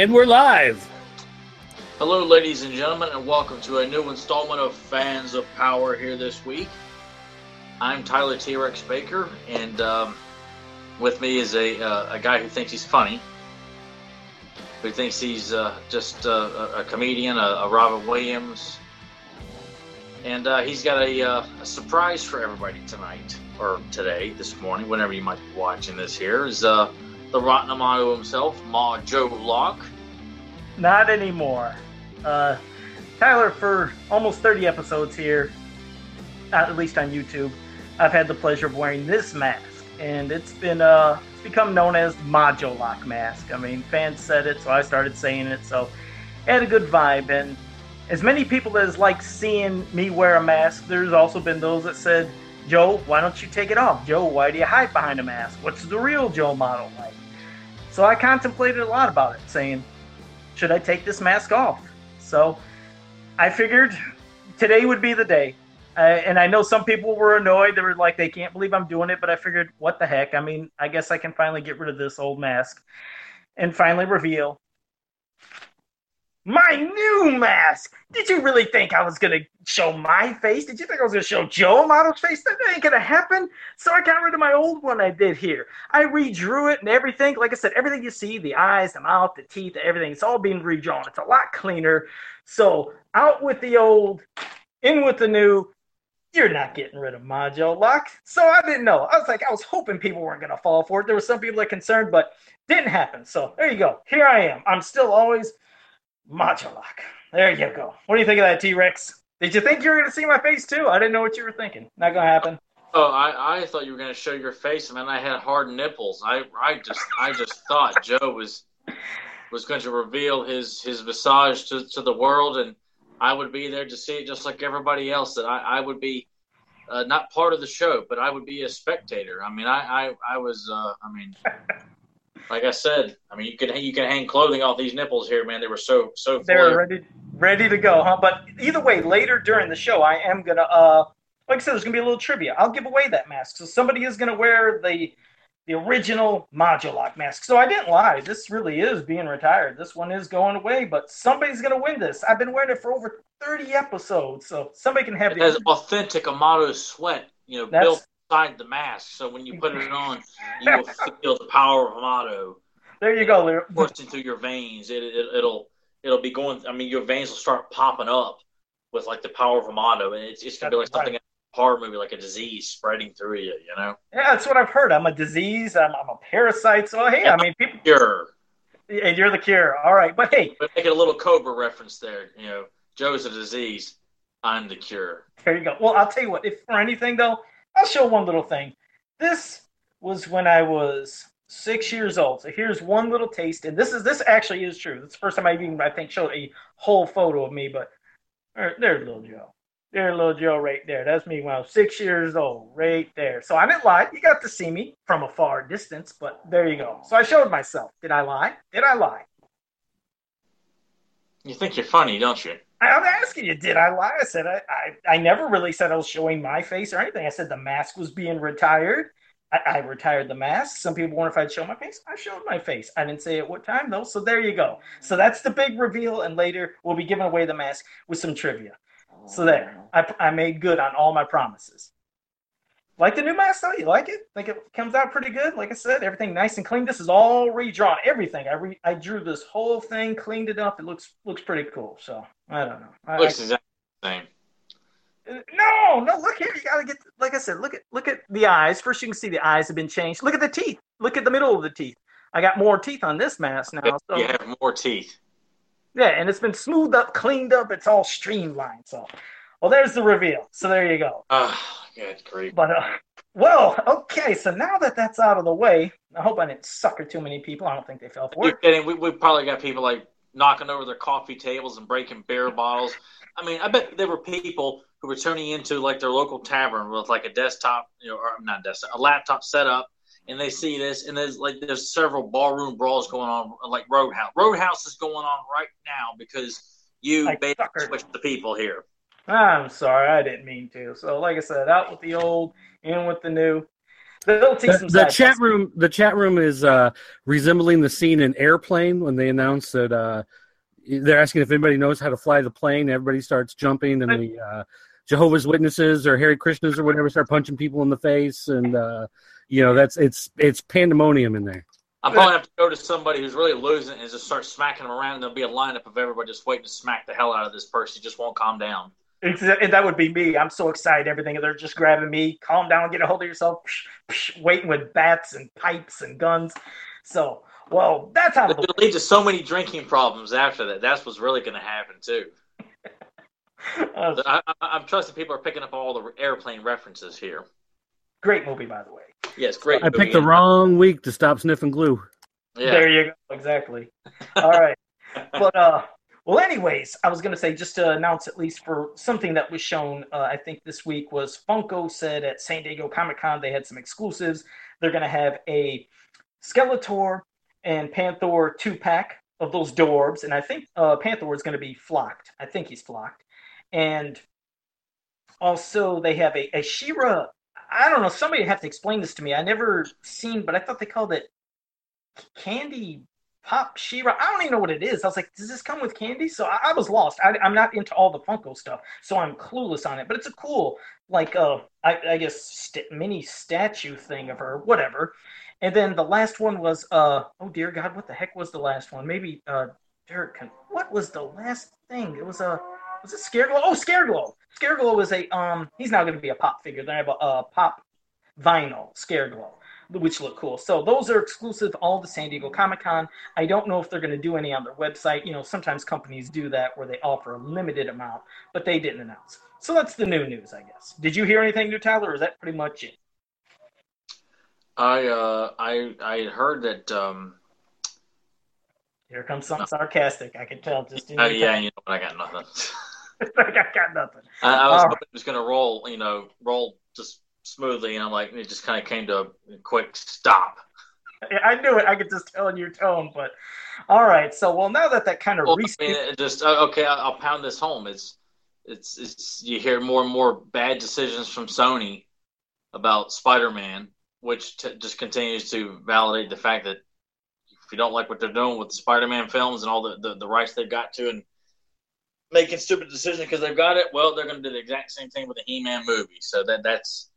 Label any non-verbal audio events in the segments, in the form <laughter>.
And we're live. Hello, ladies and gentlemen, and welcome to a new installment of Fans of Power here this week. I'm Tyler T. Rex Baker, and um, with me is a, uh, a guy who thinks he's funny, who thinks he's uh, just uh, a, comedian, a, a Robin Williams, and uh, he's got a, uh, a surprise for everybody tonight, or today, this morning, whenever you might be watching this here, is uh, the Rotten Amato himself, Mojo Lock. Not anymore. Uh, Tyler, for almost 30 episodes here, at least on YouTube, I've had the pleasure of wearing this mask, and it's been uh, it's become known as Mojo Lock mask. I mean, fans said it, so I started saying it. So, it had a good vibe, and as many people as like seeing me wear a mask, there's also been those that said, Joe, why don't you take it off? Joe, why do you hide behind a mask? What's the real Joe model like? So I contemplated a lot about it, saying, should I take this mask off? So I figured today would be the day. Uh, and I know some people were annoyed. They were like, they can't believe I'm doing it. But I figured, what the heck? I mean, I guess I can finally get rid of this old mask and finally reveal my new mask. Did you really think I was gonna show my face? Did you think I was gonna show Joe Model's face? That ain't gonna happen. So I got rid of my old one I did here. I redrew it and everything. Like I said, everything you see, the eyes, the mouth, the teeth, everything, it's all being redrawn. It's a lot cleaner. So out with the old, in with the new. You're not getting rid of Mojo Lock. So I didn't know. I was like, I was hoping people weren't gonna fall for it. There were some people that concerned, but didn't happen. So there you go. Here I am. I'm still always Lock. There you go. What do you think of that, T Rex? Did you think you were going to see my face too? I didn't know what you were thinking. Not going to happen. Oh, I, I thought you were going to show your face, and I had hard nipples. I I just I just thought Joe was was going to reveal his his visage to, to the world, and I would be there to see it just like everybody else. That I, I would be uh, not part of the show, but I would be a spectator. I mean, I I, I was uh, I mean like I said, I mean, you can you can hang clothing off these nipples here, man. They were so so. They're ready ready to go, huh? But either way, later during the show, I am gonna uh, like I said, there's gonna be a little trivia. I'll give away that mask, so somebody is gonna wear the the original Modulok mask. So I didn't lie. This really is being retired. This one is going away, but somebody's gonna win this. I've been wearing it for over 30 episodes, so somebody can have it. Has authentic Amato sweat, you know, That's, built inside the mask. So when you put it mm-hmm. on, you will feel the power of Amato. There you go, Lear. Coursing through your veins. It, it, it'll it'll be going. I mean, your veins will start popping up with like the power of Amato, and it's, it's gonna be like something right. in a horror movie, like a disease spreading through you. You know? Yeah, that's what I've heard. I'm a disease. I'm, I'm a parasite. So hey, yeah, I mean, people. Cure. And you're the cure. All right, but hey, but make it a little Cobra reference there. You know, Joe's a disease. I'm the cure. There you go. Well, I'll tell you what. If for anything though, I'll show one little thing. This was when I was six years old. So here's one little taste, and this is this actually is true. It's the first time I even I think showed a whole photo of me, but there, there's little Joe. There's little Joe right there. That's me when I was six years old, right there. So I didn't lie. You got to see me from a far distance, but there you go. So I showed myself. Did I lie? Did I lie? You think you're funny, don't you? I'm asking you, did I lie? I said I, I, I never really said I was showing my face or anything. I said the mask was being retired. I, I, retired the mask. Some people wonder if I'd show my face. I showed my face. I didn't say at what time though. So there you go. So that's the big reveal, and later we'll be giving away the mask with some trivia. So there, oh. I, I made good on all my promises. Like the new mask though? You like it? Think it comes out pretty good? Like I said, everything nice and clean. This is all redrawn. Everything. I re- I drew this whole thing, cleaned it up. It looks looks pretty cool. So I don't know. I, looks exactly the same. No, no. Look here. You gotta get. Like I said, look at look at the eyes. First, you can see the eyes have been changed. Look at the teeth. Look at the middle of the teeth. I got more teeth on this mask now. So. You have more teeth. Yeah, and it's been smoothed up, cleaned up. It's all streamlined. So, well, there's the reveal. So there you go. Ah. Uh Good grief. But uh, well, okay. So now that that's out of the way, I hope I didn't sucker too many people. I don't think they fell for it. You're kidding. We we probably got people like knocking over their coffee tables and breaking beer <laughs> bottles. I mean, I bet there were people who were turning into like their local tavern with like a desktop, you know, or not desktop, a laptop setup, and they see this, and there's like there's several ballroom brawls going on, like Roadhouse. Roadhouse is going on right now because you basically switched the people here. I'm sorry, I didn't mean to. So, like I said, out with the old, in with the new. They'll take some The, the chat quests. room, the chat room is uh, resembling the scene in Airplane when they announced that uh, they're asking if anybody knows how to fly the plane. Everybody starts jumping, and the uh, Jehovah's Witnesses or Harry Krishnas or whatever start punching people in the face, and uh, you know that's it's it's pandemonium in there. I'm probably have to go to somebody who's really losing and just start smacking them around. And there'll be a lineup of everybody just waiting to smack the hell out of this person. He just won't calm down. Exa- and that would be me. I'm so excited. Everything they're just grabbing me. Calm down. Get a hold of yourself. Psh, psh, waiting with bats and pipes and guns. So, well, that's how. It'll lead to so many drinking problems after that. That's what's really going to happen too. <laughs> Uh, I, I, I'm trusting people are picking up all the airplane references here. great movie, by the way. Yes, great. I movie. picked the wrong week to stop sniffing glue. Yeah. There you go. Exactly. All right. <laughs> but uh well anyways i was going to say just to announce at least for something that was shown uh, i think this week was funko said at san diego comic-con they had some exclusives. They're going to have a skeletor and Panthor two-pack of those Dorbz and i think uh, Panthor is going to be flocked. I think he's flocked. And also they have a, a She-Ra i don't know somebody have to explain this to me. I never seen but i thought they called it candy pop She-Ra. I don't even know what it is. I was like, does this come with candy? So I, I was lost. I, I'm not into all the Funko stuff, so I'm clueless on it. But it's a cool, like, uh, I, I guess st- mini statue thing of her, whatever. And then the last one was, uh, oh dear God, what the heck was the last one? Maybe, uh, Derek, can, what was the last thing? It was a, was it Scareglow? Oh, Scareglow. Scareglow was a, um, he's now going to be a pop figure. Then I have a, a pop vinyl Scareglow which look cool. So those are exclusive all to San Diego Comic Con. I don't know if they're going to do any on their website. You know, sometimes companies do that where they offer a limited amount, but they didn't announce. So that's the new news, I guess. Did you hear anything new, Tyler? Or is that pretty much it? I uh, I I heard that. Um, Here comes something sarcastic. I can tell just in uh, yeah, you know what? I got nothing. like <laughs> I got nothing. I, I was was going to roll, you know, roll just smoothly, and I'm like, it just kind of came to a quick stop. <laughs> I knew it. I could just tell in your tone, but all right. So, well, now that that kind of Well, re- I mean, just uh, okay. I'll, I'll pound this home. It's it's it's you hear more and more bad decisions from Sony about Spider-Man, which t- just continues to validate the fact that if you don't like what they're doing with the Spider-Man films and all the the, the rights they've got to and making stupid decisions because they've got it, well, they're going to do the exact same thing with the He-Man movie. So that that's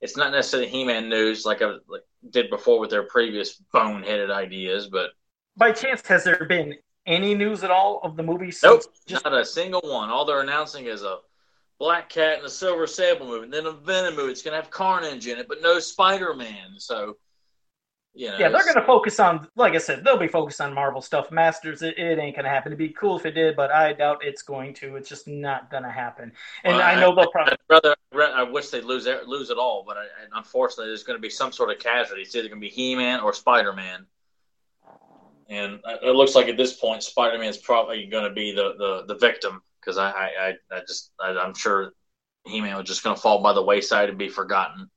it's not necessarily He-Man news like I like did before with their previous boneheaded ideas, but by chance, has there been any news at all of the movie? Nope, Just not a single one. All they're announcing is a Black Cat and a Silver Sable movie, and then a Venom movie. It's gonna have Carnage in it, but no Spider Man. So, you know, Yeah, they're going to focus on, like I said, they'll be focused on Marvel stuff. Masters, it, it ain't going to happen. It'd be cool if it did, but I doubt it's going to. It's just not going to happen. And Well, I know they'll probably. I'd rather, I wish they'd lose lose it all, but I, unfortunately, there's going to be some sort of casualty. It's either going to be He Man or Spider Man, and it looks like at this point, Spider Man's probably going to be the, the, the victim because I, I, I, I just I, I'm sure He Man was just going to fall by the wayside and be forgotten.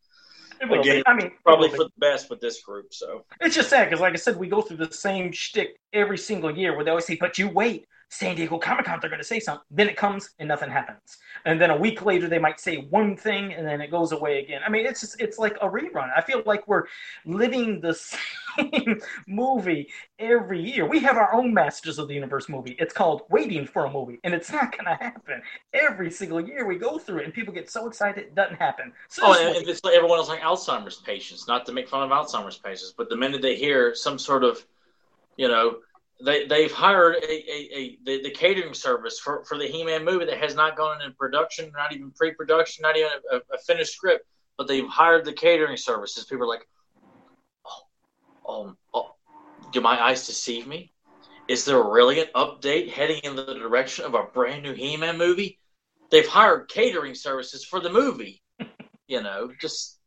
Again. I mean, Probably for the best with this group. So. it's just sad because, like I said, we go through the same shtick every single year where they always say, "But you wait, San Diego Comic Con, they're going to say something." Then it comes and nothing happens, and then a week later they might say one thing and then it goes away again. I mean, it's just it's like a rerun. I feel like we're living the <laughs> same movie every year. We have our own Masters of the Universe movie. It's called Waiting for a Movie, and it's not going to happen every single year. We go through it, and people get so excited it doesn't happen. So Oh, it's like everyone else like Alzheimer's patients, not to make fun of Alzheimer's patients, but the minute they hear some sort of, you know, they they've hired a, a, a the, the catering service for, for the He-Man movie that has not gone into production, not even pre-production, not even a, a finished script, but they've hired the catering services. People are like, oh, um, oh, do my eyes deceive me? Is there really an update heading in the direction of a brand new He-Man movie? They've hired catering services for the movie. <laughs> You know, just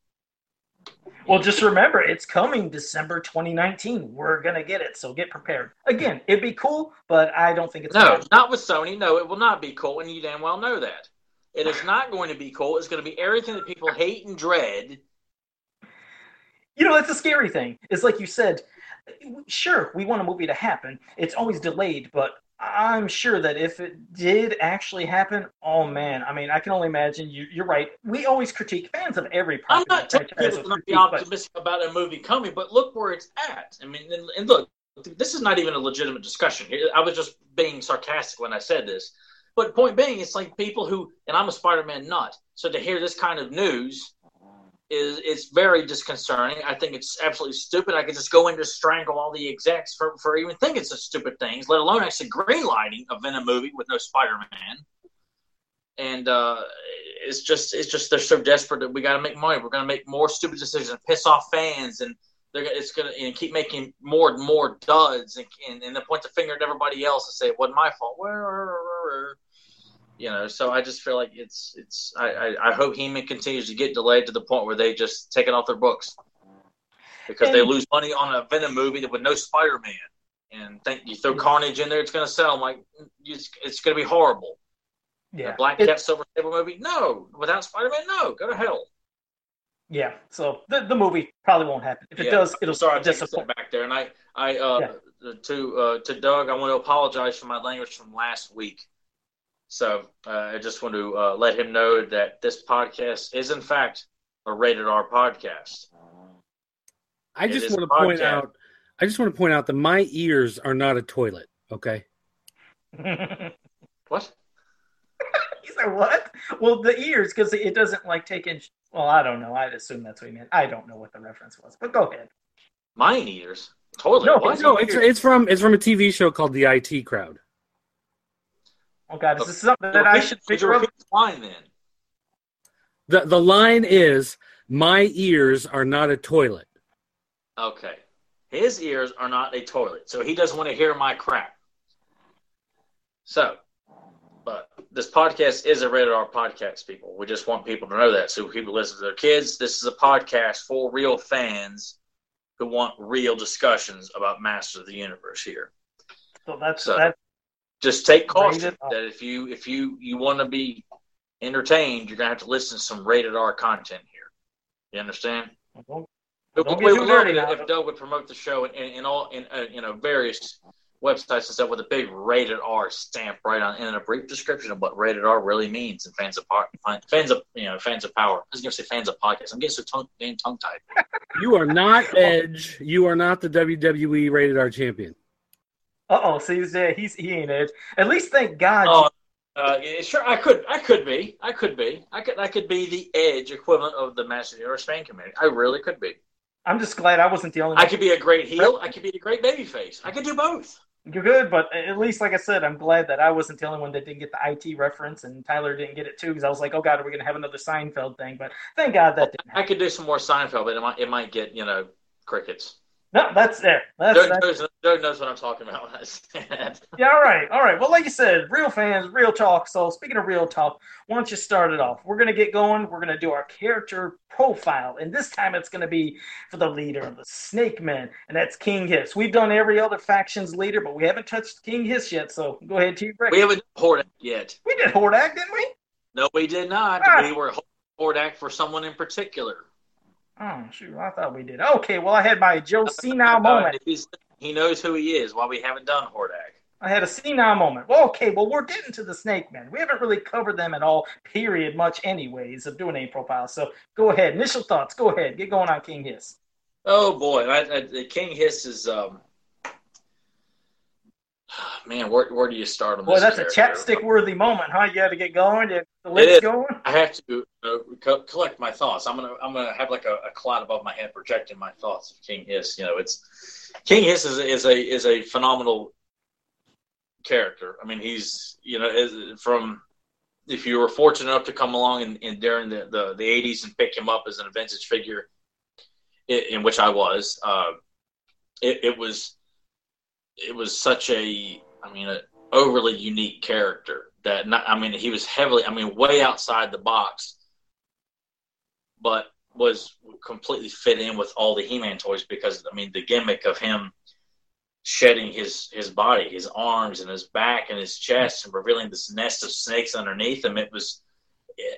Well, just remember, it's coming December 2019. We're gonna get it, so get prepared. Again, it'd be cool, but I don't think it's no, not with Sony. No, it will not be cool, and you damn well know that. It is not going to be cool. It's going to be everything that people hate and dread. You know, that's a scary thing. It's like you said. Sure, we want a movie to happen. It's always delayed, but I'm sure that if it did actually happen, oh man, I mean, I can only imagine. You, you're right. We always critique fans of every. I'm not telling to not be optimistic but... about a movie coming, but look where it's at. I mean, and, and look, this is not even a legitimate discussion. I was just being sarcastic when I said this. But point being, it's like people who, and I'm a Spider-Man nut, so to hear this kind of news is it's very disconcerting. I think it's absolutely stupid. I could just go in to strangle all the execs for, for even thinking such stupid things, let alone actually greenlighting a Venom movie with no Spider-Man. And uh, it's just it's just they're so desperate that we got to make money. We're going to make more stupid decisions and piss off fans, and they're it's going to keep making more and more duds, and, and, and then point the finger at everybody else and say it wasn't my fault. You know so i just feel like it's it's i i, I hope He-Man continues to get delayed to the point where they just take it off their books. Because and, they lose money on a venom movie with no spider-man. And think you throw carnage in there it's going to sell. I'm like it's, it's going to be horrible. Yeah. The black cat silver sable movie? No. Without spider-man? No. Go to hell. Yeah. So the, the movie probably won't happen. If it yeah. does it'll sorry disappoint. back there. And i i uh yeah. to uh to doug i want to apologize for my language from last week so uh, I just want to uh, let him know that this podcast is, in fact, a rated R podcast. I just want to point out. I just want to point out that my ears are not a toilet. Okay. what? <laughs> you said what? Well, the ears because it doesn't like take in. Well, I don't know. I'd assume that's what he meant. I don't know what the reference was, but go ahead. Mine ears. Totally. No, no, it's it's from it's from a TV show called The IT Crowd. Oh God, is this something that I should figure out? Line then. The the line is my ears are not a toilet. Okay. His ears are not a toilet, so he doesn't want to hear my crap. So, but this podcast is a rated R podcast, people. We just want people to know that. So people listen to their kids. This is a podcast for real fans who want real discussions about Masters of the Universe here. So that's so, that's just take caution that if you if you you want to be entertained, you're gonna have to listen to some rated R content here. You understand? Don't, don't we would love it if Doug would promote the show in, in, in all in uh, you know various websites and stuff with a big rated R stamp right on in a brief description of what rated R really means and fans of fans of you know fans of power. I was gonna say fans of podcasts. I'm getting so tongue tongue tied. you are not Edge. You are not the WWE rated R champion. Uh oh, see, he's he's he ain't Edge. At least thank God. Oh, uh, yeah, sure, I could, I could be, I could be, I could, I could be the Edge equivalent of the Master Universe fan community. I really could be. I'm just glad I wasn't the only. One. I could be a great heel. I could be a great baby face. I could do both. You're good, but at least, like I said, I'm glad that I wasn't the only one that didn't get the IT reference, and Tyler didn't get it too, because I was like, "Oh God, are we going to have another Seinfeld thing?" But thank God that didn't. Happen. I could do some more Seinfeld, but it might, it might get you know crickets. No, that's there. That's, Doug, that's... Knows, what I'm talking about when <laughs> I say yeah, all right. All right. Well, like you said, real fans, real talk. So, speaking of real talk, why don't you start it off? We're going to get going. We're going to do our character profile. And this time it's going to be for the leader of the Snake Men, and that's King Hiss. We've done every other faction's leader, but we haven't touched King Hiss yet. So, go ahead, T. We haven't Hordak yet. We did Hordak, didn't we? No, we did not. Ah. We were Hordak for someone in particular. Oh shoot! I thought we did. Okay, well I had my Joe <laughs> senile moment. he knows who he is. Why we haven't done Hordak? I had a senile moment. Well, okay, well we're getting to the Snake Men. We haven't really covered them at all. Period. Much, anyways, of doing a profile. So go ahead. Initial thoughts. Go ahead. Get going on King Hiss. Oh boy, I, I, King Hiss is um, <sighs> man, where, where do you start on this? Boy, that's character? a chapstick worthy moment, huh? You got to get going, get the lips going. I have to uh, co- collect my thoughts. I'm gonna I'm gonna have like a, a, cloud above my head projecting my thoughts of King Hiss. You know, it's King Hiss is, is a is a phenomenal character. I mean, he's you know is, from if you were fortunate enough to come along in, in during the, the, the 80s and pick him up as an vintage figure, in, in which I was, uh, it, it was it was such a, I mean, an overly unique character that not, I mean, he was heavily, I mean, way outside the box, but was completely fit in with all the He-Man toys because I mean, the gimmick of him shedding his his body, his arms and his back and his chest, and revealing this nest of snakes underneath him. It was,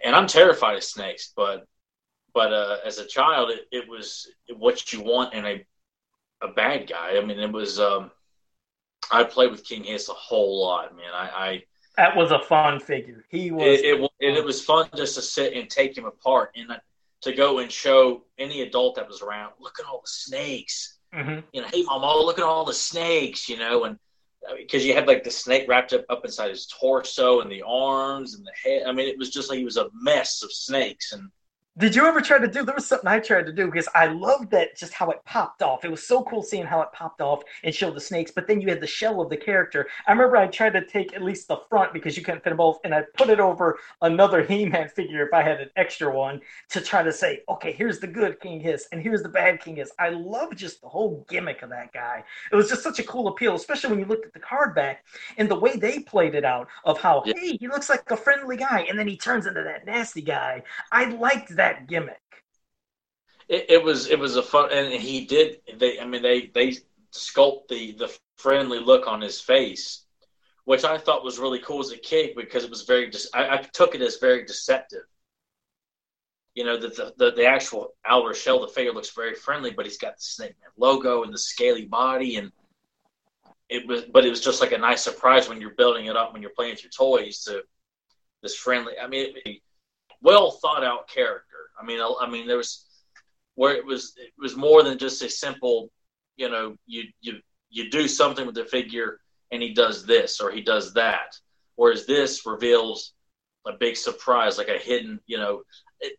and I'm terrified of snakes, but but uh, as a child, it, it was what you want in a a bad guy. I mean, it was um, I played with King Hiss a whole lot, man. I, I that was a fun figure. He was. It, it, it, it was fun just to sit and take him apart and to go and show any adult that was around. Look at all the snakes. Mm-hmm. You know, hey mama, look at all the snakes. You know, and because you had like the snake wrapped up up inside his torso and the arms and the head. I mean, it was just like he was a mess of snakes and did you ever try to do? There was something I tried to do because I loved that just how it popped off. It was so cool seeing how it popped off and showed the snakes. But then you had the shell of the character. I remember I tried to take at least the front because you couldn't fit them both, and I put it over another He-Man figure if I had an extra one to try to say, okay, here's the good King Hiss and here's the bad King Hiss. I love just the whole gimmick of that guy. It was just such a cool appeal, especially when you looked at the card back and the way they played it out of how, yeah. hey, he looks like a friendly guy, and then he turns into that nasty guy. I liked that gimmick it, it was it was a fun, and he did. They, I mean, they they sculpt the the friendly look on his face, which I thought was really cool as a kid because it was very. I, I took it as very deceptive. You know, the, the, the, the actual outer shell, the figure looks very friendly, but he's got the Snake Man logo and the scaly body, and it was. But it was just like a nice surprise when you're building it up when you're playing with your toys to this friendly. I mean, well thought out character. I mean, I, I mean, there was where it was it was more than just a simple, you know, you you you do something with the figure and he does this or he does that. Whereas this reveals a big surprise, like a hidden, you know, it,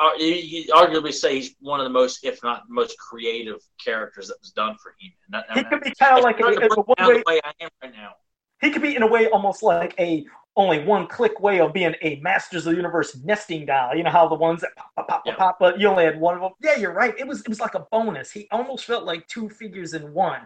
uh, you arguably say he's one of the most, if not most creative characters that was done for him. He could be kind of like a, a, way I am right now. He could be in a way almost like a only one click way of being a Masters of the Universe nesting doll. You know how the ones that pop, pop, pop, yeah. pop, but you only had one of them. Yeah, you're right. It was it was like a bonus. He almost felt like two figures in one.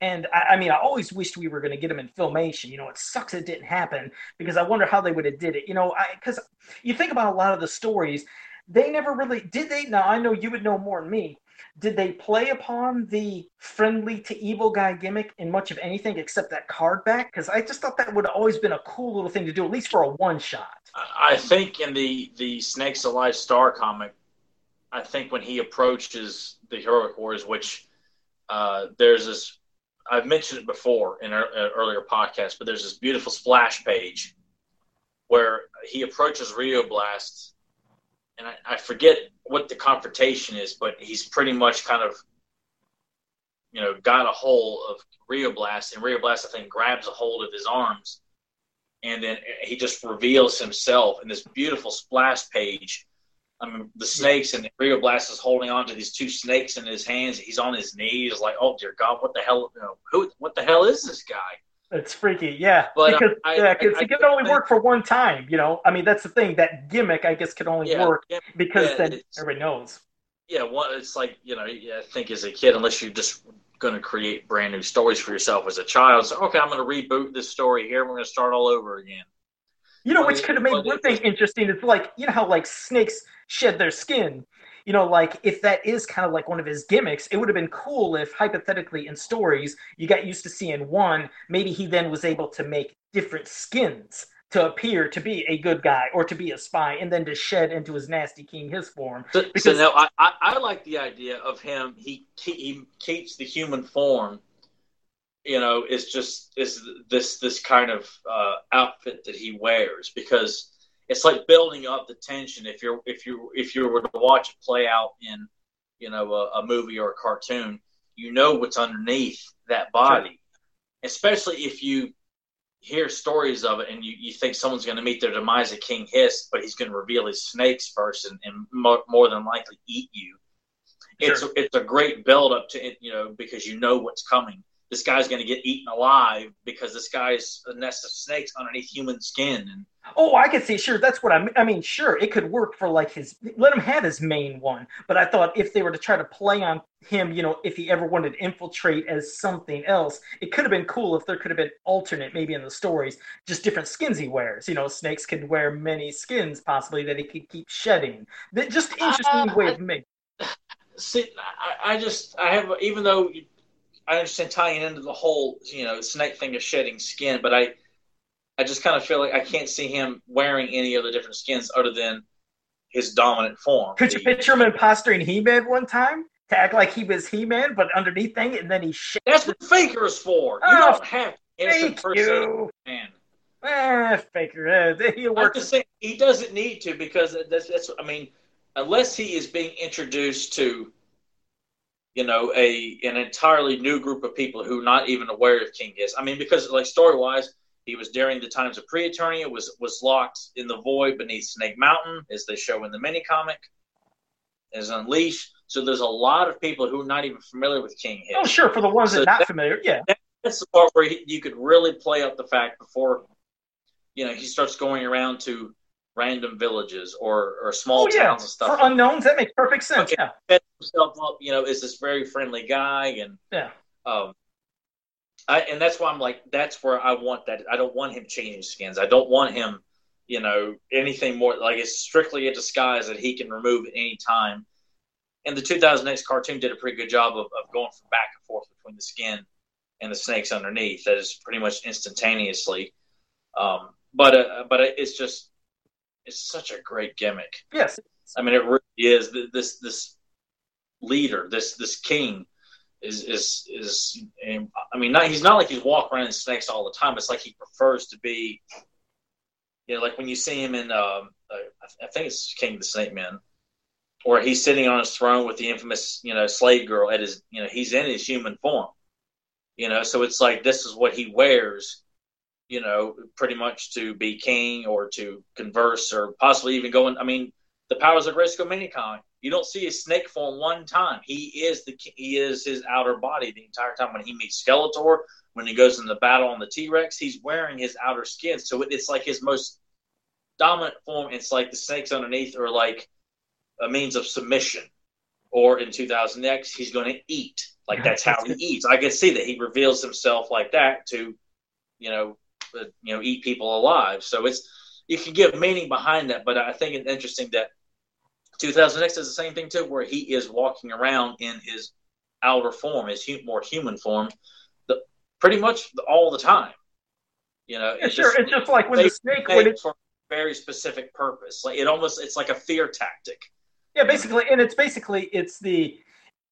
And I, I mean, I always wished we were going to get him in filmation. You know, it sucks it didn't happen because I wonder how they would have did it. You know, because you think about a lot of the stories, they never really did. They now I know you would know more than me did they play upon the friendly to evil guy gimmick in much of anything except that card back? Because I just thought that would have always been a cool little thing to do, at least for a one shot. I think in the the Snakes Alive Star comic, I think when he approaches the heroic wars, which uh, there's this, I've mentioned it before in an earlier podcast, but there's this beautiful splash page where he approaches Rio Blast and I, I forget what the confrontation is, but he's pretty much kind of, you know, got a hold of Rio Blast, and Rio Blast, I think, grabs a hold of his arms, and then he just reveals himself in this beautiful splash page. I mean, the snakes and Rio Blast is holding on to these two snakes in his hands. He's on his knees, like, "Oh dear God, what the hell? You know, who? What the hell is this guy?" It's freaky, yeah. But um, because I, yeah, cause it can only work for one time. You know, I mean, that's the thing. That gimmick, I guess, can only yeah, work because yeah, then everybody knows. Yeah, well, it's like you know, I think as a kid, unless you're just going to create brand new stories for yourself as a child, so okay, I'm going to reboot this story here. We're going to start all over again. You know, which could have made one thing interesting. It's like you know how like snakes shed their skin you know, like if that is kind of like one of his gimmicks, it would have been cool if hypothetically in stories you got used to seeing one, maybe he then was able to make different skins to appear to be a good guy or to be a spy and then to shed into his nasty king his form. So, because so now I, I, I, like the idea of him. He he keeps the human form. You know, it's just is this this kind of uh, outfit that he wears because it's like building up the tension. If you're if you if you were to watch it play out in you know a, a movie or a cartoon, you know what's underneath that body, sure. especially if you hear stories of it and you, you think someone's going to meet their demise at King Hiss, but he's going to reveal his snakes first and, and more, more than likely eat you. Sure. It's it's a great build up to it, you know, because you know what's coming. This guy's going to get eaten alive because this guy's a nest of snakes underneath human skin, and Oh, I could see. Sure, that's what I mean. I mean, sure, it could work for like his. Let him have his main one. But I thought if they were to try to play on him, you know, if he ever wanted to infiltrate as something else, it could have been cool if there could have been alternate, maybe in the stories, just different skins he wears. You know, snakes can wear many skins possibly that he could keep shedding. That just interesting uh, way of making. See, I, I just I have even though I understand tying into the whole you know snake thing of shedding skin, but I I just kind of feel like I can't see him wearing any of the different skins other than his dominant form. Could you picture him impostering He-Man one time to act like he was He-Man, but underneath thing, and then he That's what Faker is for. Oh. You don't have to innocent person. Man, Ah, Faker. Uh, <laughs> he I'm works. just saying he doesn't need to because that's that's. I mean, unless he is being introduced to, you know, a an entirely new group of people who are not even aware of King Hiss. I mean, because like story wise, he was during the times of pre-Eternia, was was locked in the void beneath Snake Mountain, as they show in the mini comic, as Unleashed. So there's a lot of people who are not even familiar with King Hiss. Oh, sure. For the ones So that are not that- familiar, yeah. that's the part where he, you could really play up the fact before, you know, he starts going around to random villages or, or small Oh, yeah. towns and For stuff. unknowns, that makes perfect sense. Okay. Yeah. Himself up, you know, is this very friendly guy, and Yeah. um, I and that's why I'm like, that's where I want that. I don't want him changing skins. I don't want him, you know, anything more like it's strictly a disguise that he can remove at any time. And the 2000X cartoon did a pretty good job of, of going from back and forth between the skin and the snakes underneath. That is pretty much instantaneously. Um, but uh, but it's just it's such a great gimmick. Yes. I mean, it really is. This this leader, this this king, is is is. I mean, not he's not like he's walking around in snakes all the time. It's like he prefers to be. You know, like when you see him in, um, uh, I think it's King of the Snake Men, where he's sitting on his throne with the infamous, you know, slave girl at his, you know, he's in his human form. You know, so it's like this is what he wears, you know, pretty much to be king or to converse or possibly even go in. I mean, the powers of Grayskull mini comic. You don't see his snake form one time. He is the he is his outer body the entire time. When he meets Skeletor, when he goes in the battle on the T Rex, he's wearing his outer skin. So it's like his most dominant form. It's like the snakes underneath are like a means of submission. Or in 2000X, he's going to eat. Like that's how he eats. I can see that he reveals himself like that to, you know, uh, you know, eat people alive. So it's you can give meaning behind that, but I think it's interesting that 2000X does the same thing too, where he is walking around in his outer form, his hu- more human form, the, pretty much all the time. You know, Yeah, sure. it's just like when the snake, when it for a very specific purpose. Like it almost, it's like a fear tactic. yeah, basically, and it's basically it's the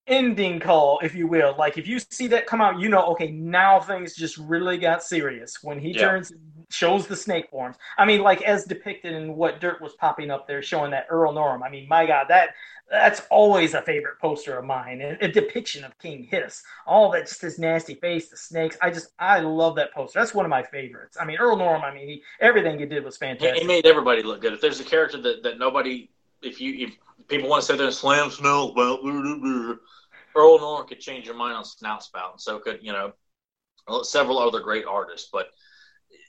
ending call, if you will. Like if you see that come out, you know, okay, now things just really got serious when he Yeah. turns, shows the snake forms. I mean, like as depicted in what dirt was popping up there, showing that Earl Norem. I mean, my God, that that's always a favorite poster of mine. A, a depiction of King Hiss, all that just his nasty face, the snakes. I just I love that poster. That's one of my favorites. I mean, Earl Norem. I mean, he, everything he did was fantastic. he made everybody look good. If there's a character that, that nobody, if you if people want to sit there and slam snout spout, blah, blah, blah, Earl Norem could change your mind on snout spout, and so could you know several other great artists. But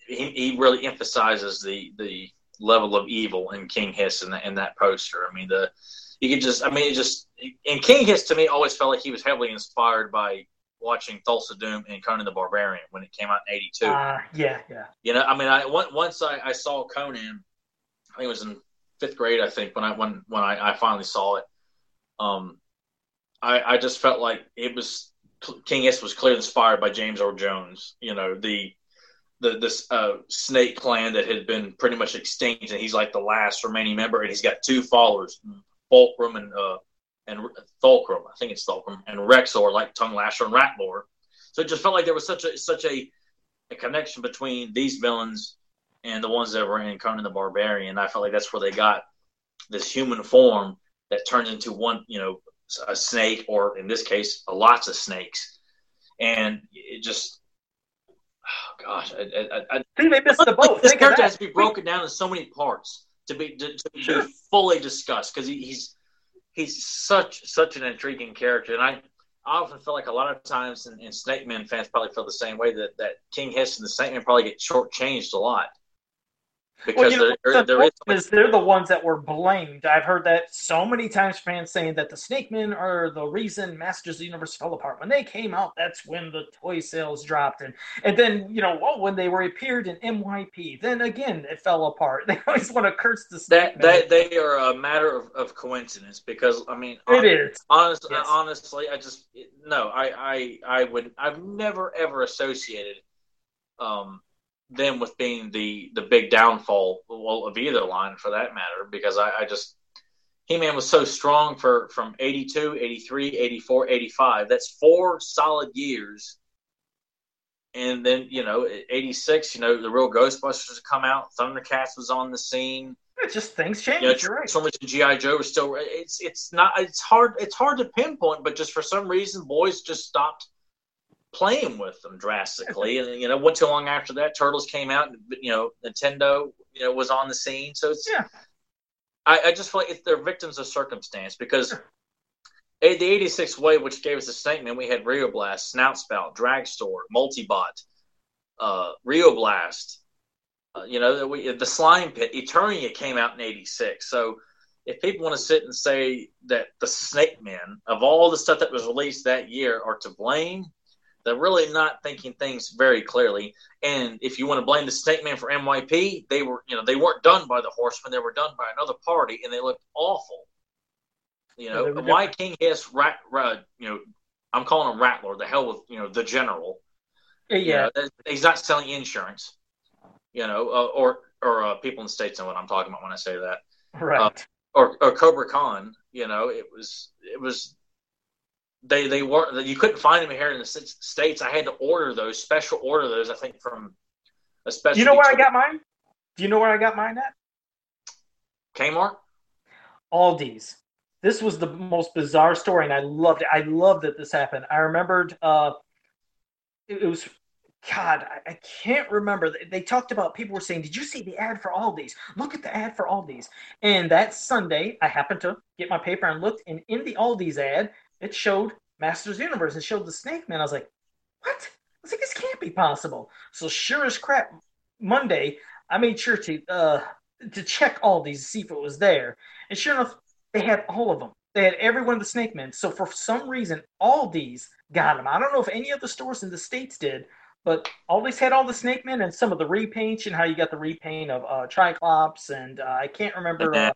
he, he really emphasizes the the level of evil in King Hiss in, the, in that poster. I mean the you could just I mean it just and King Hiss to me always felt like he was heavily inspired by watching Thulsa Doom and Conan the Barbarian when it came out in '82. Uh, yeah, yeah. You know, I mean, I once I, I saw Conan, I think it was in fifth grade. I think when I when when I, I finally saw it, um, I I just felt like it was King Hiss was clearly inspired by James Earl Jones. You know, the the this uh, snake clan that had been pretty much extinct, and he's like the last remaining member, and he's got two followers, Fulcrum and uh and Fulcrum. I think it's Fulcrum and Rexor, like Tongue Lasher and Rattlor. So it just felt like there was such a such a a connection between these villains and the ones that were in Conan the Barbarian. I felt like that's where they got this human form that turns into one, you know, a snake, or in this case, lots of snakes. And it just, oh gosh, I, I, I, See, they missed the boat. this Think character has to be broken down in so many parts to be to, to be fully discussed because he, he's he's such such an intriguing character, and I. I often feel like a lot of times, and, and Snake Man fans probably feel the same way that, that King Hiss and the Snake Man probably get shortchanged a lot because Well, you know, there, what's there, is so unfortunate much is they're the ones that were blamed. I've heard that so many times. Fans saying that the Snake Men are the reason Masters of the Universe fell apart. When they came out, that's when the toy sales dropped, and and then you know, oh, when they were appeared in MYP, then again it fell apart. <laughs> They always want to curse the Snake that Men. that they are a matter of, of coincidence because I mean it is. honest, Yes. honestly I just no I, I I would I've never ever associated um them with being the the big downfall well, of either line for that matter because I, I just He-Man was so strong for from 82, 83, 84, 85. That's four solid years and then you know, '86, you know, the real Ghostbusters had come out. Thundercats was on the scene. Just things change. You know, You're right. Transformers and GI Joe was still. It's it's not. It's hard. It's hard to pinpoint, but just for some reason, boys just stopped playing with them drastically. and you know, what too long after that, Turtles came out. And, you know, Nintendo, you know, was on the scene. So it's. Yeah. I, I just feel like they're victims of circumstance because the 86 wave, which gave us a statement, we had Rio Blast, Snout Spout, Dragstor, Multibot, uh, Rio Blast, uh, you know, we, the Slime Pit, Eternia came out in 86. So if people want to sit and say that the Snake Men, of all the stuff that was released that year, are to blame, they're really not thinking things very clearly. And if you want to blame the state Man for MYP, they were, you know, they weren't done by the Horsemen; they were done by another party, and they looked awful. You know, Yeah, why King Hiss, rat, rat, you know, I'm calling him Rattler. The hell with you know the General. yeah. You know, he's not selling insurance. You know, uh, or or uh, people in the states know what I'm talking about when I say that. right. Or or Cobra Khan. You know, it was it was they they weren't you couldn't find them here in the states. I had to order those special order those. I think from a special. you know where I got mine? Do you know where I got mine at? Kmart. Aldi's. This was the most bizarre story, and I loved it. I loved that this happened. I remembered uh, it, it was God. I, I can't remember. They, they talked about people were saying, "Did you see the ad for Aldi's? Look at the ad for Aldi's." And that Sunday, I happened to get my paper and looked, and in the Aldi's ad, it showed Masters Universe. It showed the Snake Man. I was like, "What?" I was like, "This can't be possible." So sure as crap, Monday, I made sure to uh, to check Aldi's to see if it was there. And sure enough, they had all of them. They had every one of the Snake Men. So for some reason, all these got them. I don't know if any other stores in the states did, but all these had all the Snake Men and some of the repaints and how you got the repaint of uh, Triclops and uh, I can't remember. Uh,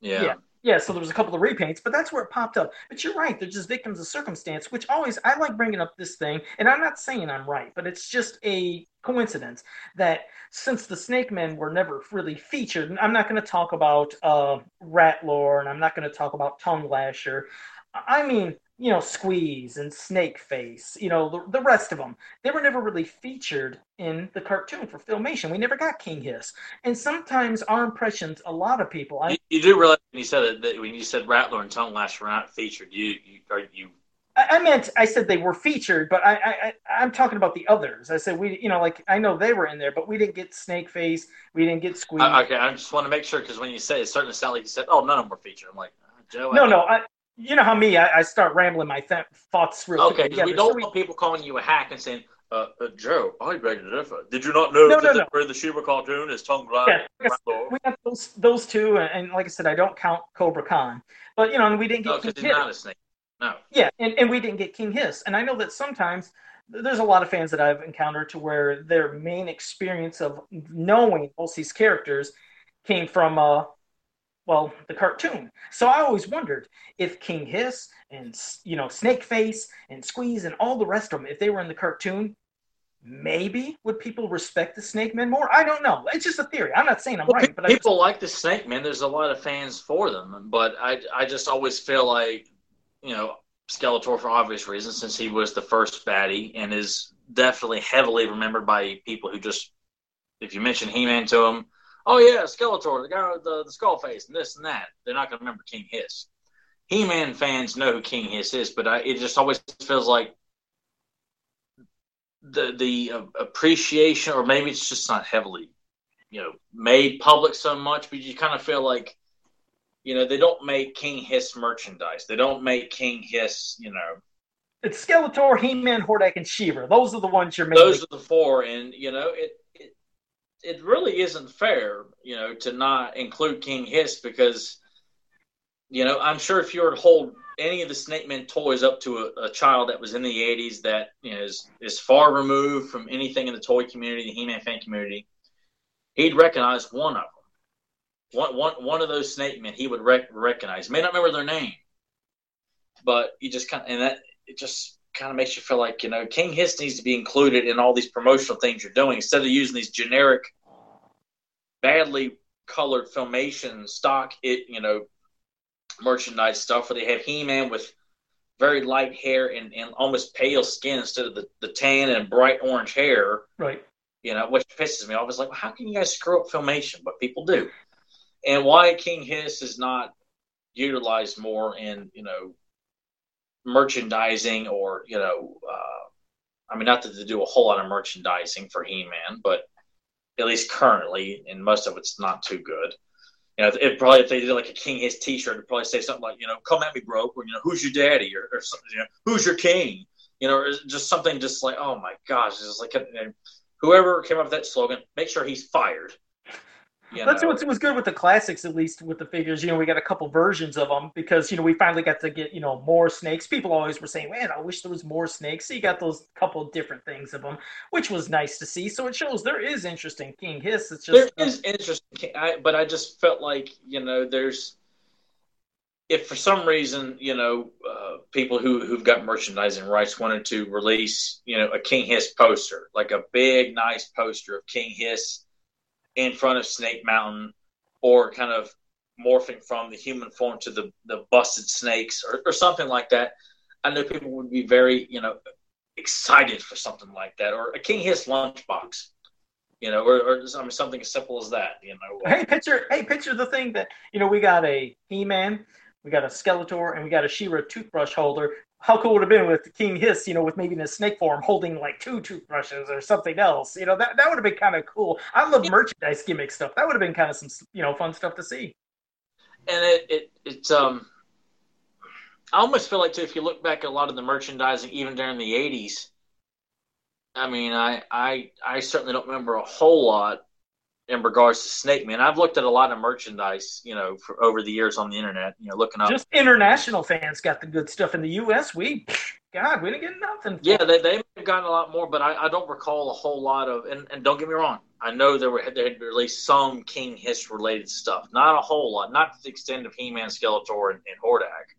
yeah. yeah. Yeah, so there was a couple of repaints, but that's where it popped up. But you're right; they're just victims of circumstance. Which always I like bringing up this thing, and I'm not saying I'm right, but it's just a coincidence that since the Snake Men were never really featured, I'm not going to talk about uh, Rattlor, and I'm not going to talk about Tongue Lasher. I mean, you know, Squeeze and Snake Face, you know, the, the rest of them. They were never really featured in the cartoon for Filmation. We never got King Hiss. And sometimes our impressions, a lot of people, I, You, you do realize when you said that, that when you said Rattlor and Tongue Lash were not featured, you you are you I I meant I said they were featured, but I, I I- I'm talking about the others. I said we, you know, like I know they were in there, but we didn't get Snake Face, we didn't get Squeeze. I, okay, I just want to make sure because when you say it's starting to sound like you said, "Oh, none of them were featured," I'm like, uh, Joe. No, don't- no, I, you know how me, I, I start rambling my th- thoughts real Okay, quick 'cause we don't want people calling you a hack and saying, uh, uh, "Joe, I beg to differ. Did you not know No, that no, the, no. the She-Ra cartoon is Tongue Lash?" yeah, like we got those those two, and, and like I said, I don't count Cobra Khan, but you know, and we didn't get because King Hiss. not a snake. No. Yeah, and, and we didn't get King Hiss. And I know that sometimes there's a lot of fans that I've encountered to where their main experience of knowing most these characters came from uh well, the cartoon. So I always wondered if King Hiss and you know Snake Face and Squeeze and all the rest of them, if they were in the cartoon, maybe would people respect the Snake Men more? I don't know. It's just a theory. I'm not saying I'm Well, right, but I just, people like the Snake Men. There's a lot of fans for them, but I I just always feel like you know Skeletor for obvious reasons, since he was the first baddie and is definitely heavily remembered by people who just if you mention He-Man to them, oh yeah, Skeletor, the guy with the, the skull face and this and that, they're not going to remember King Hiss. He-Man fans know who King Hiss is, but I, it just always feels like the the uh, appreciation, or maybe it's just not heavily you know made public so much, but you kind of feel like you know they don't make King Hiss merchandise. They don't make King Hiss. You know, it's Skeletor, He-Man, Hordak, and She-Ra. Those are the ones you're mainly. those are the four, and you know it. It really isn't fair, you know, to not include King Hiss because, you know, I'm sure if you were to hold any of the Snake Men toys up to a, a child that was in the 80s that you know, is is far removed from anything in the toy community, the He-Man fan community, he'd recognize one of them. One, one, one of those snake men he would rec- recognize. May not remember their name, but you just kind of, and that it just kind of makes you feel like you know King Hiss needs to be included in all these promotional things you're doing instead of using these generic, badly colored filmation stock it you know merchandise stuff where they have He Man with very light hair and, and almost pale skin instead of the, the tan and bright orange hair. Right. You know, which pisses me off. It's like, well, how can you guys screw up filmation? But people do. And why King Hiss is not utilized more in, you know, merchandising or, you know, uh, I mean, not that they do a whole lot of merchandising for He Man, but at least currently, and most of it's not too good. You know, it probably if they did like a King Hiss T-shirt, it'd probably say something like, you know, "Come at me, bro," or you know, "Who's your daddy?" or, or something, you know, "Who's your king?" You know, or just something just like, "Oh my gosh," it's like whoever came up with that slogan, make sure he's fired. You That's what was good with the classics, at least with the figures. You know, we got a couple versions of them because you know we finally got to get you know more snakes. People always were saying, "Man, I wish there was more snakes." So you got those couple different things of them, which was nice to see. So it shows there is interest in King Hiss. It's just there is interesting, I, but I just felt like you know there's if for some reason you know uh, people who who've got merchandising rights wanted to release you know a King Hiss poster, like a big nice poster of King Hiss in front of Snake Mountain, or kind of morphing from the human form to the the busted snakes, or, or something like that. I know people would be very you know excited for something like that, or a King Hiss lunchbox you know, or, or I mean, something as simple as that, you know. Hey, picture, hey, picture the thing that you know we got a He-Man, we got a Skeletor, and we got a She-Ra toothbrush holder how cool would have been with King Hiss, you know, with maybe in a snake form holding like two toothbrushes or something else. You know, that, that would have been kind of cool. I love merchandise gimmick stuff. That would have been kind of some, you know, fun stuff to see. And it, it it's um I almost feel like too if you look back at a lot of the merchandising even during the eighties, I mean I, I I certainly don't remember a whole lot in regards to Snake Man. I've looked at a lot of merchandise, you know, for over the years on the internet, you know, looking up. Just international fans got the good stuff. In the U.S., we, God, we didn't get nothing. Yeah, they they have gotten a lot more, but I, I don't recall a whole lot of. And, and don't get me wrong, I know there were they had released some King Hiss related stuff, not a whole lot, not to the extent of He Man, Skeletor, and, and Hordak.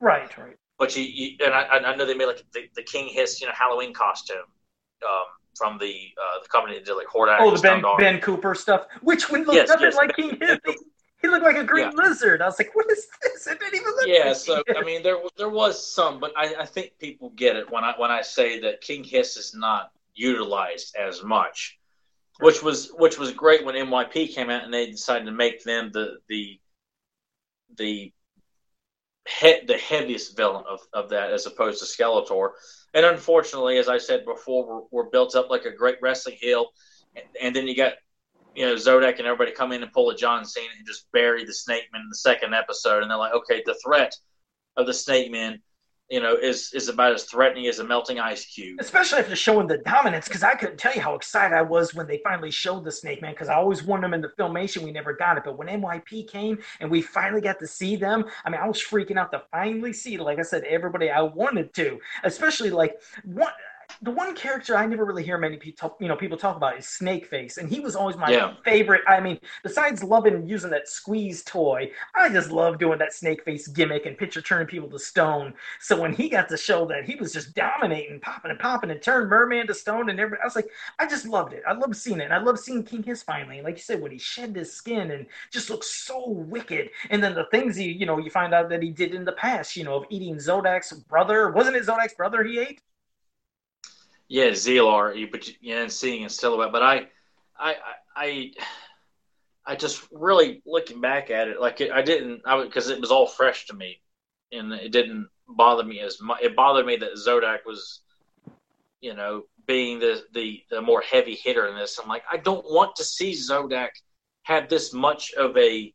Right, right. But you, you and I, I know they made like the, the King Hiss, you know, Halloween costume. Um, from the uh, the company that did like Hordak. Oh, the Ben, ben Cooper stuff, which would look yes, nothing yes, like King Hiss. He looked like a green yeah. lizard. I was like, "What is this?" It didn't even look. Yeah, like so I mean, there there was some, but I, I think people get it when I when I say that King Hiss is not utilized as much, which was which was great when MYP came out and they decided to make them the the the he, the heaviest villain of, of that as opposed to Skeletor. And unfortunately, as I said before, we're, we're built up like a great wrestling heel, and, and, then you got you know Zodak and everybody come in and pull a John Cena and just bury the Snake Man in the second episode, and they're like, okay, the threat of the Snake Man you know, is is about as threatening as a melting ice cube. Especially if they're showing the dominance, because I couldn't tell you how excited I was when they finally showed the Snake Man, because I always wanted them in the filmation. We never got it, but when MYP came and we finally got to see them, I mean, I was freaking out to finally see, like I said, everybody I wanted to. Especially like one the one character I never really hear many people, you know, people talk about is Snakeface, and he was always my yeah. favorite. I mean, besides loving using that squeeze toy, I just love doing that Snakeface gimmick and picture turning people to stone. So when he got to show that, he was just dominating, popping and popping, and turned Merman to stone, and everybody, I was like, I just loved it. I loved seeing it. And I loved seeing King Hiss finally, like you said, when he shed his skin and just looked so wicked. And then the things he, you know, you find out that he did in the past, you know, of eating Zodak's brother. Wasn't it Zodak's brother he ate? Yeah, Zelar, but yeah, and seeing in silhouette. But I, I, I, I just really looking back at it, like it, I didn't, I because it was all fresh to me, and it didn't bother me as much. It bothered me that Zodak was, you know, being the the the more heavy hitter in this. I'm like, I don't want to see Zodak have this much of a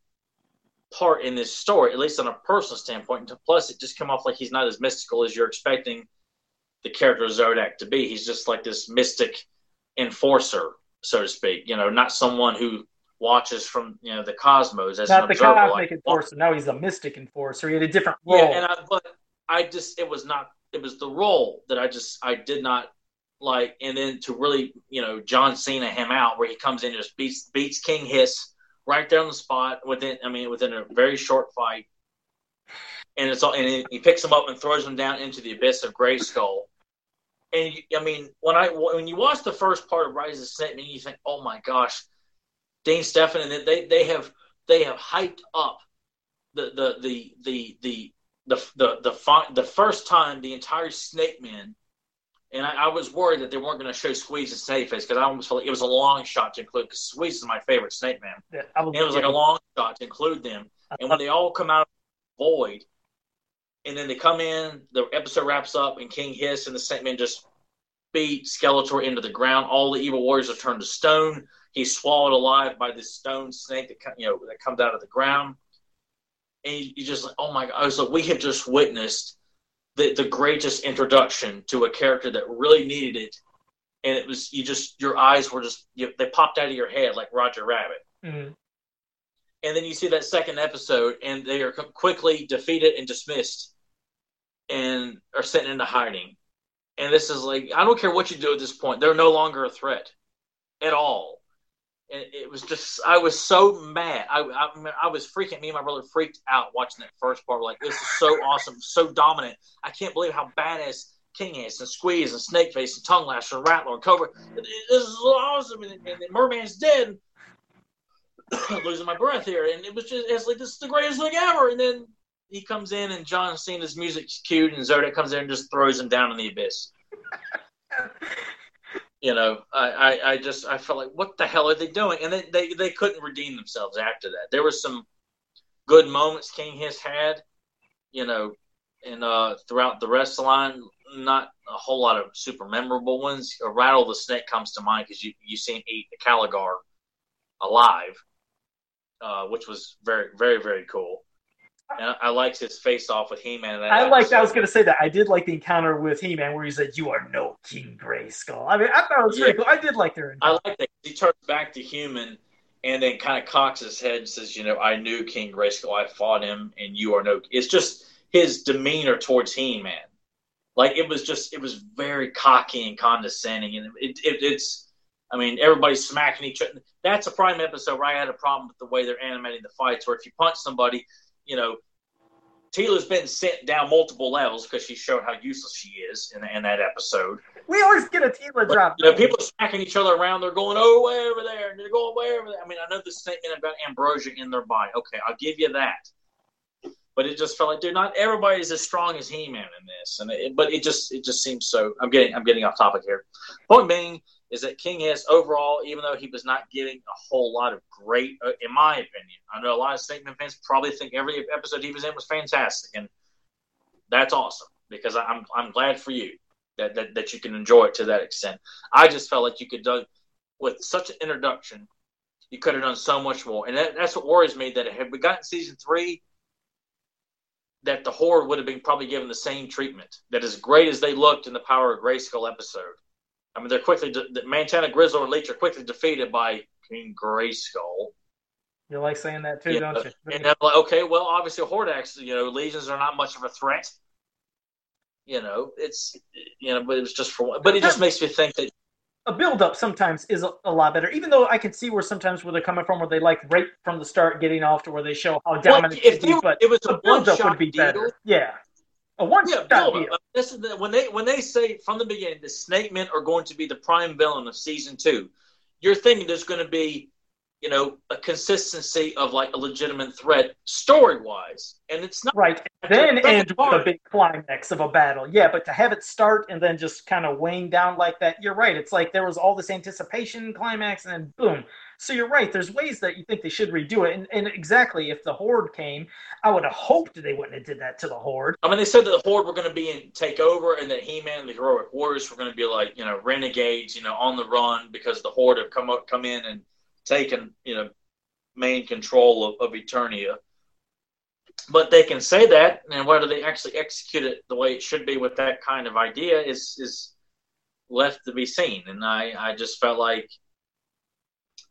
part in this story, at least on a personal standpoint. And plus, it just come off like he's not as mystical as you're expecting the character of Zodak to be. He's just like this mystic enforcer, so to speak. You know, not someone who watches from you know the cosmos as not an the observer. cosmic like, enforcer. No, he's a mystic enforcer. He had a different role. Yeah, and I, but I just it was not it was the role that I just I did not like, and then to really you know John Cena him out where he comes in and just beats beats King Hiss right there on the spot within I mean within a very short fight and it's all, and he picks him up and throws him down into the abyss of Grayskull. And I mean, when I when you watch the first part of Rise of the Snake, and you think, oh my gosh, Dean Stefan and they they have they have hyped up the the the the the the the the the first time the entire Snake Men, and I, I was worried that they weren't going to show Squeeze and Snakeface because I almost felt like it was a long shot to include because Squeeze is my favorite Snake Man. Yeah, was, and it was like a long shot to include them, and when they all come out of the void, and then they come in, the episode wraps up, and King Hiss and the Snake Men just beat Skeletor into the ground. All the evil warriors are turned to stone. He's swallowed alive by this stone snake that you know that comes out of the ground and you, just like, oh my god! I was like, we have just witnessed the the greatest introduction to a character that really needed it, and it was you just your eyes were just you, they popped out of your head like Roger Rabbit. Mm-hmm. And then you see that second episode, and they are quickly defeated and dismissed, and are sent into hiding. And this is like, I don't care what you do at this point; they're no longer a threat at all and it was just I was so mad. I, I I was freaking. Me and my brother freaked out watching that first part. Like, this is so awesome, so dominant. I can't believe how badass King Hiss and Squeeze and Snakeface and Tongue Lasher and Rattlor and Cobra. This is awesome. And, and, and Merman's dead. <coughs> Losing my breath here, and it was just it's like this is the greatest thing ever. And then he comes in, and John Cena's music's cute, and Zodak comes in and just throws him down in the abyss. <laughs> you know, I, I, I, just I felt like what the hell are they doing? And they, they, they couldn't redeem themselves after that. There were some good moments King Hiss had, you know, and uh, throughout the rest of the line, not a whole lot of super memorable ones. A Rattle the Snake comes to mind because you you see him eat the Caligar alive, uh, which was very very very cool. And I liked his face off with He Man. I liked. I was going to say that I did like the encounter with He Man where he said, "You are no King Grayskull." I mean, I thought it was yeah. pretty cool. I did like their. Encounter. I like that he turns back to human and then kind of cocks his head and says, "You know, I knew King Gray Skull. I fought him, and you are no." It's just his demeanor towards He Man. Like it was just, it was very cocky and condescending, and it, it, it's. I mean, everybody's smacking each other. That's a prime episode where I had a problem with the way they're animating the fights. Where if you punch somebody, you know, Teela's been sent down multiple levels because she showed how useless she is in, in that episode. We always get a Teela drop. You know, people are smacking each other around. They're going, oh, way over there. And they're going way over there. I mean, I know the statement about ambrosia in their body. Okay, I'll give you that. But it just felt like, dude, not everybody is as strong as He-Man in this. And it, but it just it just seems so. I'm getting I'm getting off topic here. Point being, is that King Hiss overall, even though he was not getting a whole lot of great, uh, in my opinion, I know a lot of Men fans probably think every episode he was in was fantastic, and that's awesome because I'm I'm glad for you that, that that you can enjoy it to that extent. I just felt like you could do with such an introduction, you could have done so much more, and that, that's what worries me. That had we gotten season three, that the horde would have been probably given the same treatment. That as great as they looked in the Power of Grayskull episode I mean, they're quickly de- Mantenna, Grizzlor, and Leech are quickly defeated by King Grayskull. You like saying that too, yeah, don't you? And I'm like, okay, well, obviously Hordak's, you know, legions are not much of a threat. You know, it's you know, but it was just for but it just makes me think that a build up sometimes is a, a, lot better. Even though I can see where sometimes where they're coming from, where they like right from the start getting off to where they show how dominant well, if they, but it was a build up would be deal, better. Yeah. A one yeah, Bill, uh, this is the, when they when they say from the beginning the Snake Men are going to be the prime villain of season two. You're thinking there's going to be, you know, a consistency of like a legitimate threat story wise, and it's not right. Then end with a big climax of a battle. Yeah, but to have it start and then just kind of weighing down like that, you're right. It's like there was all this anticipation climax, and then boom, so you're right. There's ways that you think they should redo it, and, and exactly if the horde came, I would have hoped they wouldn't have did that to the horde. I mean, they said that the horde were going to be in take over, and that He-Man, and the heroic warriors, were going to be like you know renegades, you know, on the run because the horde have come up, come in and taken you know main control of, of Eternia. But they can say that, and whether they actually execute it the way it should be with that kind of idea is is left to be seen. And I I just felt like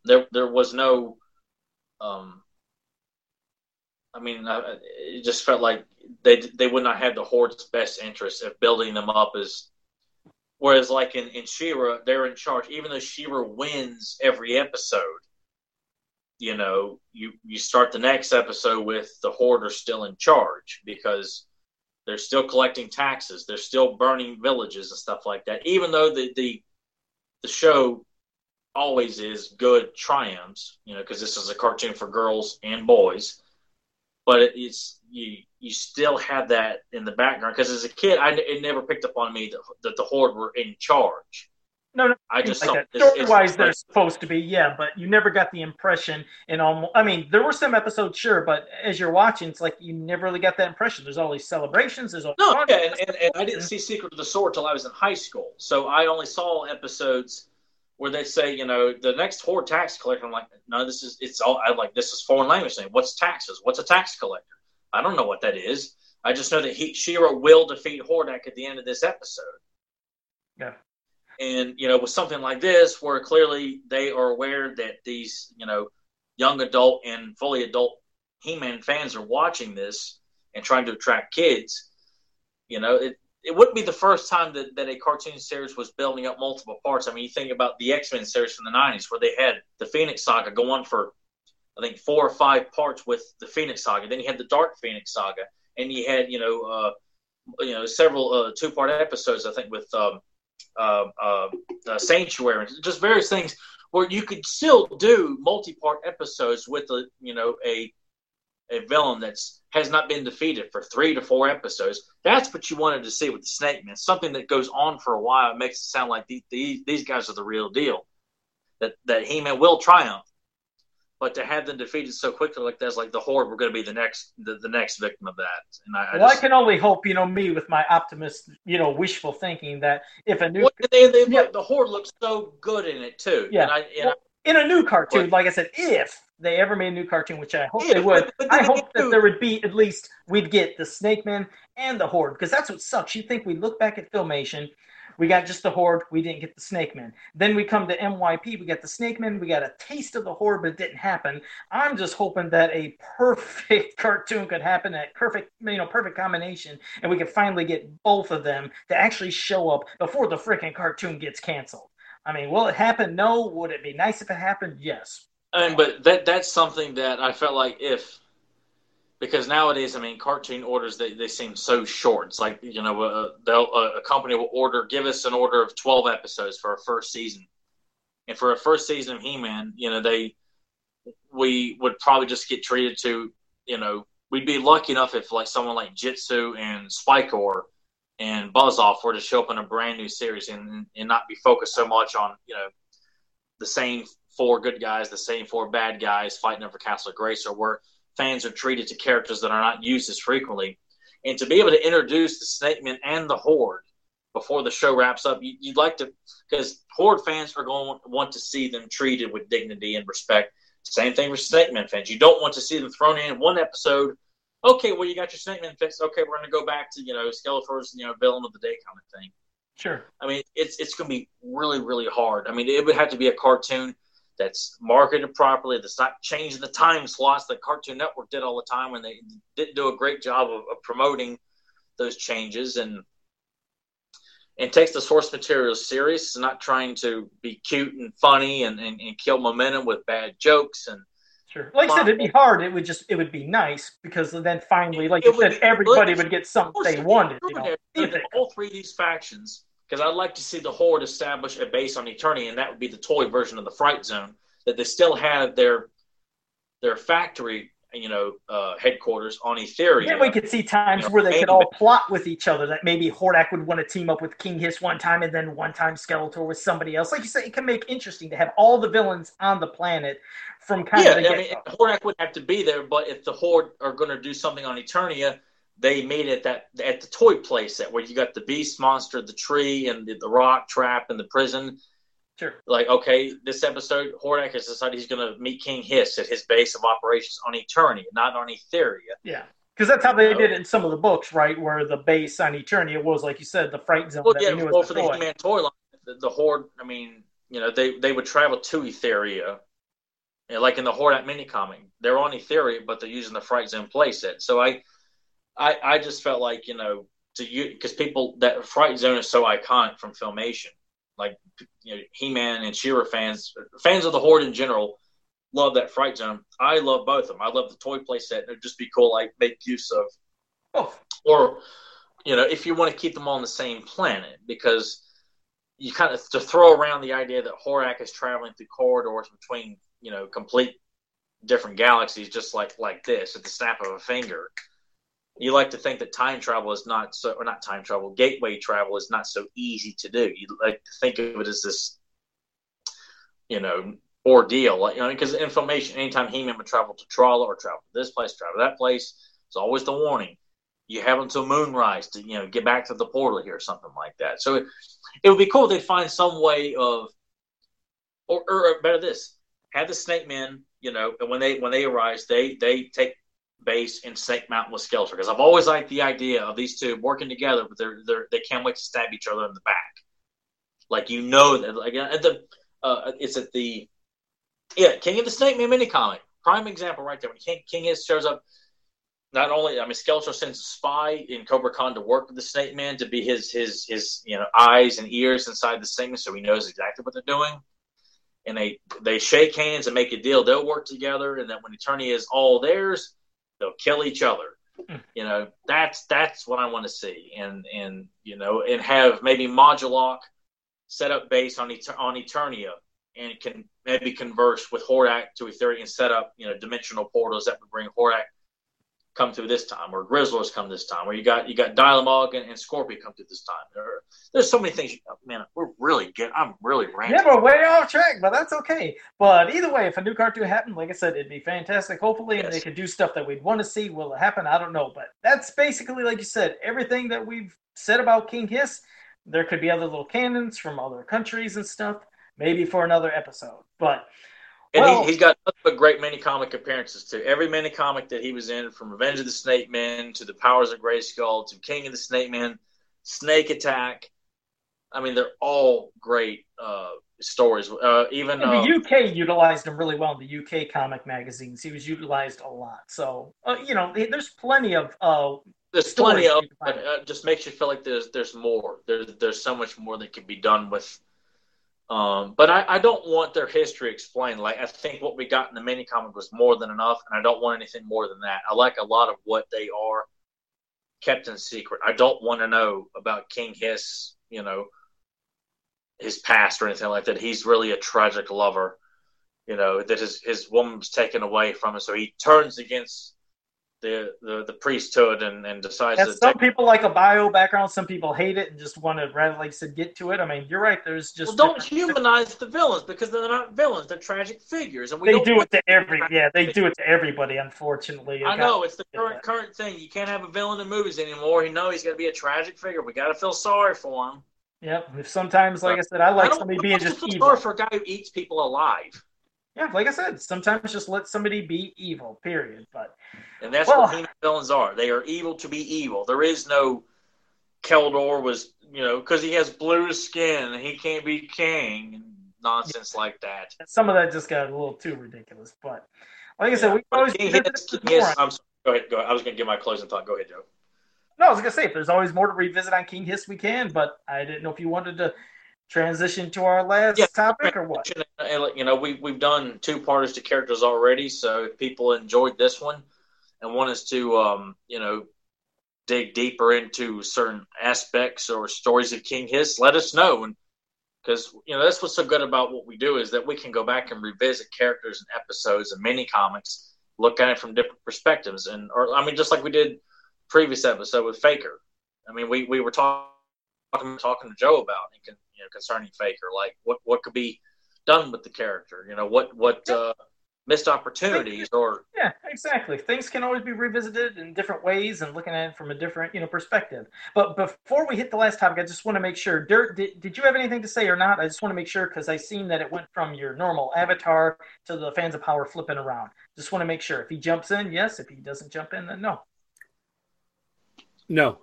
there there was no um I mean, it just felt like they they would not have the Horde's best interest of building them up as. Whereas, like in in She-Ra, they're in charge. Even though She-Ra wins every episode, you know, you you start the next episode with the Horde are still in charge because they're still collecting taxes, they're still burning villages and stuff like that. Even though the the the show always is good triumphs, you know, because this is a cartoon for girls and boys. but it's you you still have that in the background because as a kid, I it never picked up on me that, that the Horde were in charge. No, no, I just like saw that. this- it's- Story-wise, they're supposed to be, yeah, but you never got the impression. In almost, I mean, there were some episodes, sure, but as you're watching, it's like you never really got that impression. There's all these celebrations. There's all No, yeah, and, and, and I didn't see Secret of the Sword till I was in high school, so I only saw episodes where they say, you know, the next Horde tax collector. I'm like, no, this is it's all. I'm like, this is foreign language saying, what's taxes? What's a tax collector? I don't know what that is. I just know that he She-Ra will defeat Hordak at the end of this episode. Yeah. And you know, with something like this, where clearly they are aware that these, you know, young adult and fully adult He-Man fans are watching this and trying to attract kids, you know, it it wouldn't be the first time that, that a cartoon series was building up multiple parts. I mean, you think about the X Men series from the '90s, where they had the Phoenix Saga go on for, I think, four or five parts with the Phoenix Saga. Then you had the Dark Phoenix Saga, and you had you know, uh, you know, several uh, two part episodes. I think with um, uh, uh, uh, Sanctuary, just various things where you could still do multi part episodes with a you know a a villain that's has not been defeated for three to four episodes. That's what you wanted to see with the Snake Man. Something that goes on for a while. It makes it sound like the, the, these guys are the real deal. That that He Man will triumph. But to have them defeated so quickly like that is like the Horde. We're going to be the next the, the next victim of that. And I, I well, just, I can only hope, you know, me with my optimist, you know, wishful thinking that if a new Well, they, they, Yeah. the Horde looks so good in it too. Yeah. And I, and I, in a new cartoon, What? like I said, if they ever made a new cartoon, which I hope Yeah, they would, but- but I hope that there would be at least we'd get the Snake Man and the Horde because that's what sucks. You think we look back at Filmation, we got just the Horde, we didn't get the Snake Man. Then we come to MYP, we got the Snake Man, we got a taste of the Horde, but it didn't happen. I'm just hoping that a perfect <laughs> cartoon could happen, that perfect, you know, perfect combination, and we could finally get both of them to actually show up before the freaking cartoon gets canceled. I mean, will it happen? No. Would it be nice if it happened? Yes. And but that that's something that I felt like if because nowadays I mean cartoon orders they, they seem so short. It's like you know uh, they'll uh, a company will order give us an order of twelve episodes for a first season, and for a first season of He Man, you know they we would probably just get treated to you know we'd be lucky enough if like someone like Jitsu and Spikor and Buzz Off were to show up in a brand new series and and not be focused so much on you know the same four good guys, the same four bad guys fighting over Castle Grace, or where fans are treated to characters that are not used as frequently. And to be able to introduce the Snake Man and the Horde before the show wraps up, you, you'd like to, because Horde fans are going to want to see them treated with dignity and respect. Same thing with Snake Man fans. You don't want to see them thrown in one episode. Okay, well, you got your Snake Man fixed. Okay, we're going to go back to, you know, Skeletor's, you know, villain of the day kind of thing. Sure. I mean, it's it's going to be really really hard. I mean, it would have to be a cartoon that's marketed properly, that's not changing the time slots that Cartoon Network did all the time when they didn't do a great job of, of promoting those changes and and takes the source material serious, not trying to be cute and funny and, and, and kill momentum with bad jokes and Sure. Like I said, it'd be hard. It would just it would be nice because then finally, like It you would said, everybody would get something they wanted. You know, all three of these factions, because I'd like to see the Horde establish a base on Eternia, and that would be the toy version of the Fright Zone. That they still have their their factory, you know, uh, headquarters on Etheria. Then we could see times You know, where they could all plot with each other. That maybe Hordak would want to team up with King Hiss one time, and then one time Skeletor with somebody else. Like you said, it can make interesting to have all the villains on the planet from kind yeah, of the I mean. Hordak would have to be there, but if the Horde are going to do something on Eternia, they made it that at the toy place that where you got the beast monster, the tree, and the, the rock trap, and the prison. Sure. Like, okay, this episode, Hordak has decided he's going to meet King Hiss at his base of operations on Eternia, not on Etheria. Yeah. Because that's how they did it in some of the books, right? Where the base on Eternia was, like you said, the Fright Zone Well, that yeah, we well, for the. He-Man toy line, the, the Horde. I mean, you know, they they would travel to Etheria, You know, like in the Horde mini comic. They're on Etheria, but they're using the Fright Zone playset. So I, I, I just felt like you know to you because people that Fright Zone is so iconic from Filmation, like you know He-Man and She-Ra fans, fans of the Horde in general. Love that Fright Zone. I love both of them. I love the toy playset. It'd just be cool, like make use of Oh, or you know if you want to keep them on the same planet because you kind of to throw around the idea that Hordak is traveling through corridors between you know complete different galaxies just like like this at the snap of a finger. You like to think that time travel is not so, or not time travel, gateway travel is not so easy to do. You like to think of it as this, you know, ordeal. Like, you know, because information, anytime He-Man would travel to Trolla or travel to this place, travel that place, it's always the warning. You have until moonrise to, you know, get back to the portal here or something like that. So it, it would be cool if they find some way of, or, or better this, have the Snake Men you know, and when they when they arise, they they take base and Snake Mountain with Skeletor because I've always liked the idea of these two working together, but they're they they can't wait to stab each other in the back. Like you know that like at the uh, it's at the yeah King of the Snake Man mini comic prime example right there when King King is shows up. Not only I mean Skeletor sends a spy in Cobra Khan to work with the Snake Man to be his his his you know eyes and ears inside the Man so he knows exactly what they're doing and they they shake hands and make a deal. They'll work together, and then when Eternia is all theirs, they'll kill each other. Hmm. You know, that's that's what I want to see, and and you know, and have maybe Modulok set up base on on Eternia, and can maybe converse with Hordak to Etheria and set up you know dimensional portals that would bring Hordak come through this time, or Grizzlors come this time, or you got you got Dylamug and, and Scorpion come through this time. There, there's so many things. Man, we're really good. I'm really ranting. Yeah, we're way off track, but that's okay. But either way, if a new cartoon happened, like I said, it'd be fantastic. Hopefully, yes. and they could do stuff that we'd want to see. Will it happen? I don't know, but that's basically like you said. Everything that we've said about King Hiss. There could be other little canons from other countries and stuff. Maybe for another episode, but and well, he, has got nothing but great mini comic appearances too. Every mini comic that he was in, from Revenge of the Snake Men to the Powers of Grayskull to King of the Snake Men, Snake Attack. I mean, they're all great uh, stories. Uh, even the uh, UK utilized him really well in the UK comic magazines. He was utilized a lot. So uh, you know, there's plenty of. Uh, there's plenty of, but uh, just makes you feel like there's there's more. There's there's so much more that can be done with um, but I, I, don't want their history explained. Like I think what we got in the mini comic was more than enough, and I don't want anything more than that. I like a lot of what they are kept in secret. I don't want to know about King Hiss, you know, his past or anything like that. He's really a tragic lover, you know, that his his woman's taken away from him, so he turns against the, the, the priesthood and, and decides some people like a bio background some people hate it and just want to rather like said get to it. I mean you're right there's just well, don't humanize the villains because they're not villains they're tragic figures and we they do it to every yeah they do it to everybody unfortunately. I know it's the current current thing you can't have a villain in movies anymore you know he's got to be a tragic figure we got to feel sorry for him. Yep. Sometimes, like I said, I like I somebody being just evil. For a guy who eats people alive yeah, like I said, sometimes just let somebody be evil. Period. But and that's well, what villains are. They are evil to be evil. There is no Keldor was you know because he has blue skin and he can't be king and nonsense yeah. like that. Some of that just got a little too ridiculous. But like I said, we always Hiss, yes, I'm sorry. Go ahead. Go ahead. I was going to give my closing thought. Go ahead, Joe. No, I was going to say if there's always more to revisit on King Hiss, we can. But I didn't know if you wanted to transition to our last yeah, topic or what? You know, we we've done two parters to characters already, so if people enjoyed this one and want us to, um, you know, dig deeper into certain aspects or stories of King Hiss, let us know. And because you know that's what's so good about what we do is that we can go back and revisit characters and episodes and mini comics, look at it from different perspectives, and or I mean, just like we did previous episode with Faker. I mean, we we were talking talking to Joe about and you know concerning Faker, like what what could be done with the character, you know what what uh, missed opportunities or yeah exactly. Things can always be revisited in different ways and looking at it from a different you know perspective. But before we hit the last topic i just want to make sure Dirt, did, did you have anything to say or not? I just want to make sure because i seen that it went from your normal avatar to the fans of power flipping around. Just want to make sure. If he jumps in yes. If he doesn't jump in then no. No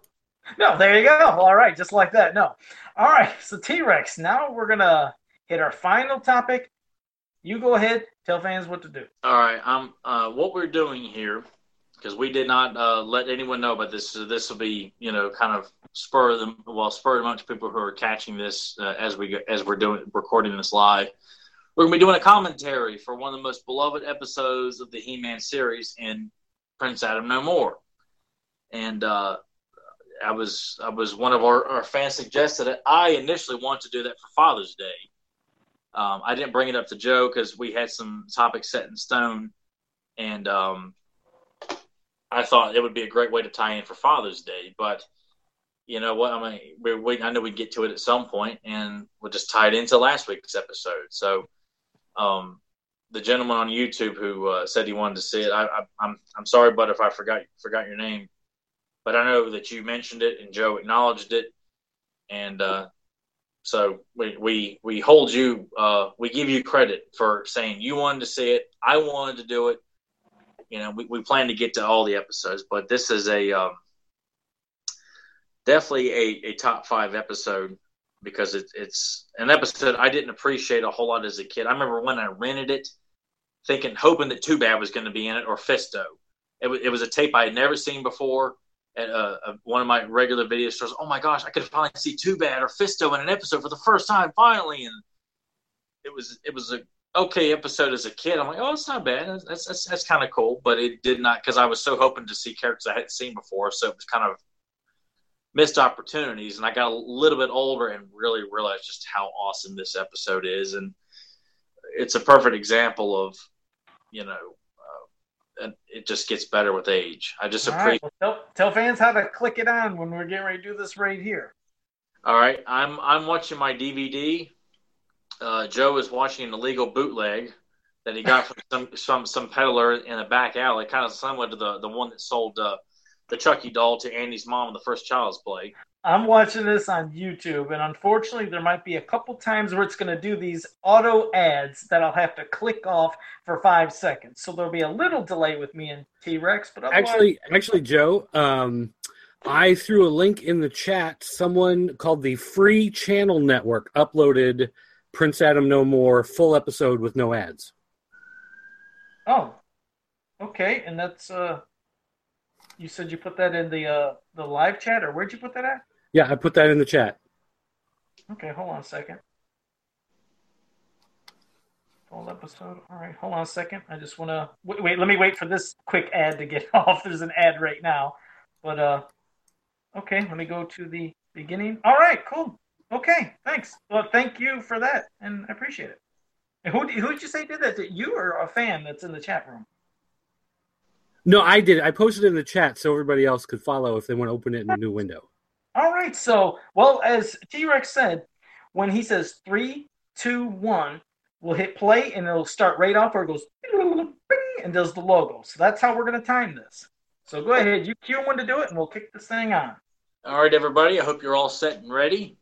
no, there you go. All right, just like that. No. All right, <laughs> so T Rex, now we're going to hit our final topic. You go ahead, tell fans what to do. All right, um, uh, what we're doing here, because we did not uh, let anyone know about this, so this will be, you know, kind of spur them, well, spur amongst people who are catching this uh, as we as we're doing recording this live. We're going to be doing a commentary for one of the most beloved episodes of the He-Man series in Prince Adam No More, and uh, I was I was one of our, our fans suggested it. I initially wanted to do that for Father's Day. Um, I didn't bring it up to Joe because we had some topics set in stone and um, I thought it would be a great way to tie in for Father's Day. But you know what? I mean, waiting. I know we'd get to it at some point, and we'll just tie it into last week's episode. So, um, the gentleman on YouTube who uh, said he wanted to see it, I, I, I'm I'm sorry, but if I forgot forgot your name, but I know that you mentioned it and Joe acknowledged it, and uh, so we we we hold you, uh, we give you credit for saying you wanted to see it. I wanted to do it. You know, we, we plan to get to all the episodes, but this is a um, definitely a, a top five episode because it, it's an episode I didn't appreciate a whole lot as a kid. I remember when I rented it, thinking, hoping that Too Bad was going to be in it or Fisto. It, was, it was a tape I had never seen before at one of my regular video stores. Oh my gosh, I could finally see Too Bad or Fisto in an episode for the first time, finally. And it was it was a okay episode as a kid. I'm like, oh, it's not bad. That's that's, that's kind of cool. But it did not because I was so hoping to see characters I hadn't seen before, so it was kind of missed opportunities. And I got a little bit older and really realized just how awesome this episode is. And it's a perfect example of, you know, it just gets better with age. I just appreciate. Right, well, tell, tell fans how to click it on when we're getting ready to do this right here. All right, I'm I'm watching my DVD. Uh, Joe is watching an illegal bootleg that he got from <laughs> some some some peddler in a back alley, kind of similar to the the one that sold uh, the Chucky doll to Andy's mom in the first Child's Play. I'm watching this on YouTube, and unfortunately, there might be a couple times where it's going to do these auto ads that I'll have to click off for five seconds. So there'll be a little delay with me and T Rex. But otherwise... actually, actually, Joe, um, I threw a link in the chat. Someone called the Free Channel Network uploaded Prince Adam No More full episode with no ads. Oh, okay, and that's uh, you said you put that in the uh the live chat, or where'd you put that at? Yeah, I put that in the chat. Okay, hold on a second. Full episode. All right, hold on a second. I just want to wait, wait. Let me wait for this quick ad to get <laughs> off. There's an ad right now, but uh, okay. Let me go to the beginning. All right, cool. Okay, thanks. Well, thank you for that, and I appreciate it. And who who did you say did that? You or a fan that's in the chat room? No, I did. I posted it in the chat so everybody else could follow if they want to open it in a new window. All right. So, well, as T Rex said, when he says three, two, one, we'll hit play and it'll start right off where it goes and does the logo. So that's how we're going to time this. So go ahead, you cue one to do it, and we'll kick this thing on. All right, everybody. I hope you're all set and ready.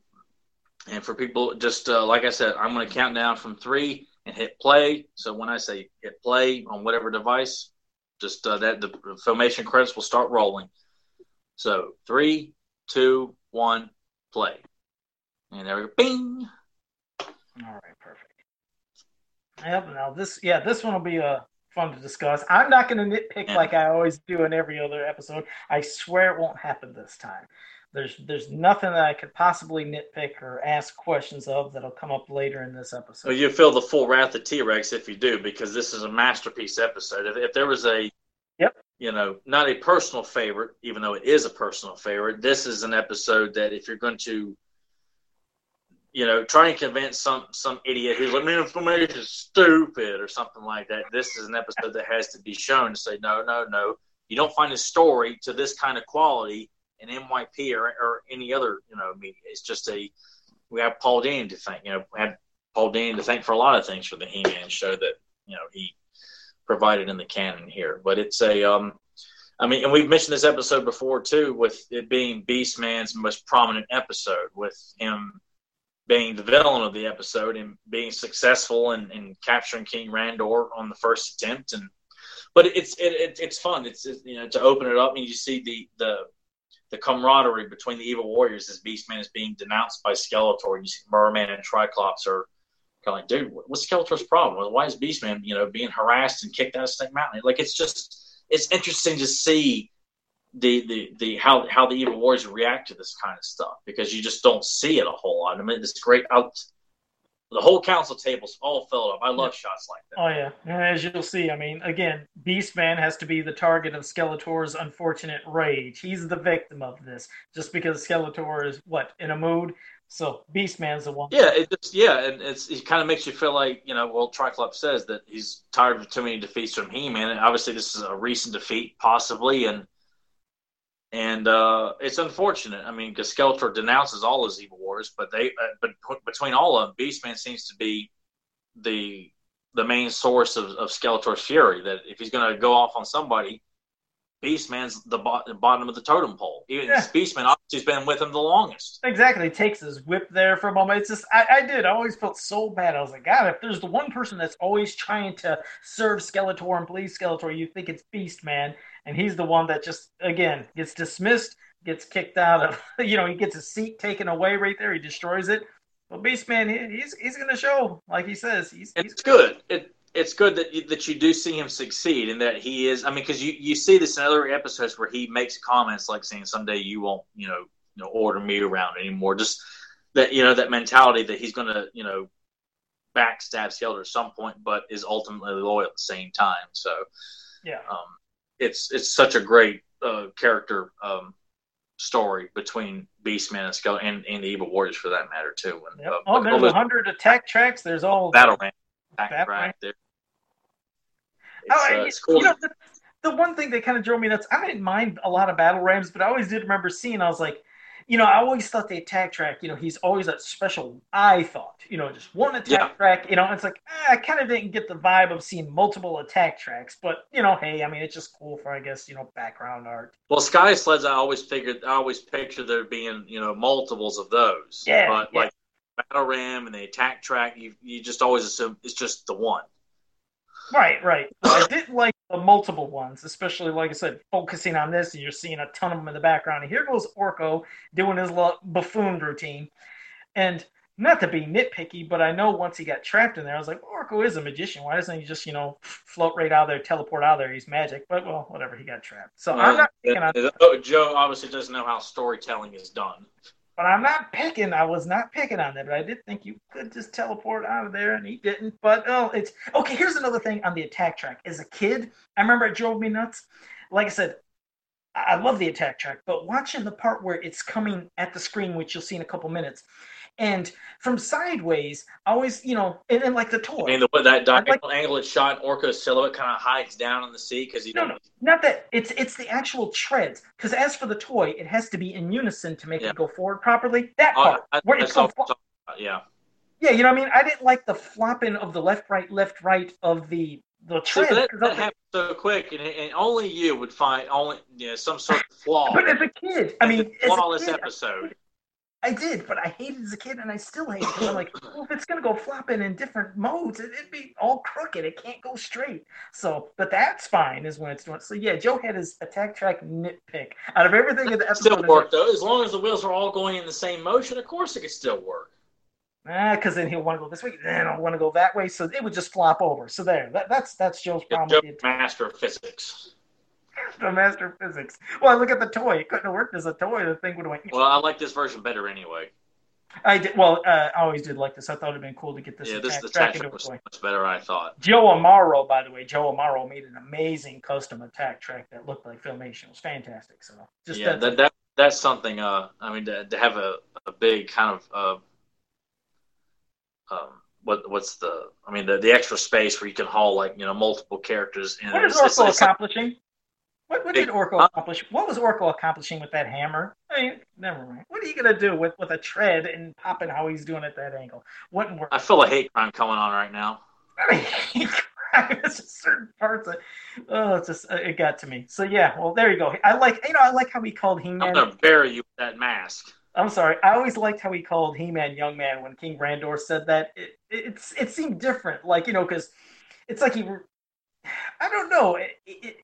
And for people, just uh, like I said, I'm going to count down from three and hit play. So when I say hit play on whatever device, just uh, that the filmation credits will start rolling. So three, two, one, play. And there we go. Bing. All right, perfect. Yep. Now this, yeah, this one will be uh, fun to discuss. I'm not going to nitpick yeah. like I always do in every other episode. I swear it won't happen this time. There's there's nothing that I could possibly nitpick or ask questions of that'll come up later in this episode. Well, you feel the full wrath of T Rex if you do, because this is a masterpiece episode. If, if there was a Yep. You know, not a personal favorite, even though it is a personal favorite. This is an episode that if you're going to, you know, try and convince some some idiot who's like, "Man, information is stupid" or something like that, this is an episode that has to be shown to say, "No, no, no, you don't find a story to this kind of quality in MYP or, or any other, you know, media. It's just a we have Paul Dini to thank. You know, we have Paul Dini to thank for a lot of things for the He-Man show that you know he provided in the canon here. But it's a, um, I mean, and we've mentioned this episode before too, with it being Beastman's most prominent episode, with him being the villain of the episode and being successful in, in capturing King Randor on the first attempt. And but it's it, it it's fun. It's you know to open it up and you see the the the camaraderie between the evil warriors as Beastman is being denounced by Skeletor. You see Merman and Triclops are kind of like, dude, what's Skeletor's problem? Why is Beastman, you know, being harassed and kicked out of Snake Mountain? Like, it's just, it's interesting to see the the the how how the evil warriors react to this kind of stuff because you just don't see it a whole lot. I mean, this great out. The whole council table's all filled up. I love shots like that. Oh yeah, as you'll see, I mean, again, Beastman has to be the target of Skeletor's unfortunate rage. He's the victim of this, just because Skeletor is what in a mood So Beastman's the one. Yeah, it just yeah, and it's it kind of makes you feel like you know. Well, Triclops says that he's tired of too many defeats from He-Man, and obviously this is a recent defeat, possibly, and and uh, it's unfortunate. I mean, because Skeletor denounces all his evil wars, but they uh, but between all of them, Beastman seems to be the the main source of, of Skeletor's fury. That if he's going to go off on somebody, Beastman's the, bo- the bottom of the totem pole. Even yeah. Beastman has been with him the longest. Exactly. He takes his whip there for a moment. It's just I, I did. I always felt so bad. I was like, God, if there's the one person that's always trying to serve Skeletor and please Skeletor, you think it's Beast Man. and he's the one that just again gets dismissed, gets kicked out of. <laughs> You know, he gets his seat taken away right there. He destroys it. But Beastman, he, he's he's going to show, like he says, he's. It's good. It it's good that you, that you do see him succeed and that he is. I mean, because you, you see this in other episodes where he makes comments like saying, "Someday you won't, you know, you know, order me around anymore." Just that you know that mentality that he's going to, you know, backstab Skeletor at some point, but is ultimately loyal at the same time. So, yeah, um, it's it's such a great uh, character um, story between Beastman and Skeletor and, and the Evil Warriors for that matter too. And, yep. uh, oh, there's hundred attack tracks. There's all battle ram attack track there. Oh, it's, uh, cool. You know, the, the, one thing that kind of drove me nuts, I didn't mind a lot of battle rams, but I always did remember seeing. I was like, you know, I always thought the attack track, you know, he's always that special. I thought, you know, just one attack yeah. track, you know, it's like eh, I kind of didn't get the vibe of seeing multiple attack tracks, but you know, hey, I mean, it's just cool for I guess you know background art. Well, Sky Sleds, I always figured, I always picture there being you know multiples of those. Yeah, but yeah. like battle ram and the attack track, you you just always assume it's just the one. Right, right. I didn't like the multiple ones, especially like I said, focusing on this, and you're seeing a ton of them in the background. And here goes Orko doing his little buffoon routine, and not to be nitpicky, but I know once he got trapped in there, I was like, Orko is a magician. Why doesn't he just, you know, float right out there, teleport out there? He's magic. But well, whatever. He got trapped. So I'm not picking on. Uh, uh, Joe obviously doesn't know how storytelling is done. But I'm not picking. I was not picking on that, but I did think you could just teleport out of there, and he didn't. But oh, it's okay. Here's another thing on the attack track. As a kid, I remember it drove me nuts. Like I said, I love the attack track, but watching the part where it's coming at the screen, which you'll see in a couple minutes, and from sideways, always, you know, and then like the toy. I mean, the, that diagonal like, angle it's shot, Orko's silhouette kind of hides down in the sea because he. No, no, not that. It's it's the actual treads. Because as for the toy, it has to be in unison to make yeah. it go forward properly. That oh, part, I, where it's so, yeah. Yeah, you know what I mean. I didn't like the flopping of the left, right, left, right of the the tread. So that, that happened so quick, and, and, only you would find only you know, some sort of flaw. but as a kid, I mean, flawless episode. I did, but I hated as a kid, and I still hate it. I'm like, <coughs> well, if it's gonna go flopping in different modes, it, would be all crooked. It can't go straight. So, but that's fine, is when it's doing. So yeah, Joe had his attack track nitpick out of everything in the episode. Still work though, as long as the wheels are all going in the same motion. Of course, it could still work. Ah, because then he'll want to go this way, then I'll want to go that way. So it would just flop over. So there, that, that's that's Joe's problem. Joe, master of physics <laughs> the master physics. Well, look at the toy. It couldn't have worked as a toy. The thing would have went. Well, I like this version better anyway. I did. Well, uh, I always did like this. I thought it'd been cool to get this. Yeah, this the attack track was much better. I thought. Joe Amaro, by the way, Joe Amaro made an amazing custom attack track that looked like filmation. It was fantastic. So just yeah, that, that that's something. Uh, I mean, to, to have a, a big kind of uh, um, what what's the I mean the, the extra space where you can haul like you know multiple characters in. What is also accomplishing? What, what did Orko accomplish? What was Orko accomplishing with that hammer? I mean, never mind. What are you gonna do with, with a tread and popping how he's doing at that angle? Work. I feel a hate crime coming on right now. <laughs> I mean, hate <laughs> crime. It's just certain parts of oh, it's just uh, it got to me. So yeah, well there you go. I like you know I like how he called He-Man. I'm gonna bury you with that mask. I'm sorry. I always liked how he called He-Man young man when King Randor said that. It it's it seemed different, like you know, because it's like he. I don't know. It, it,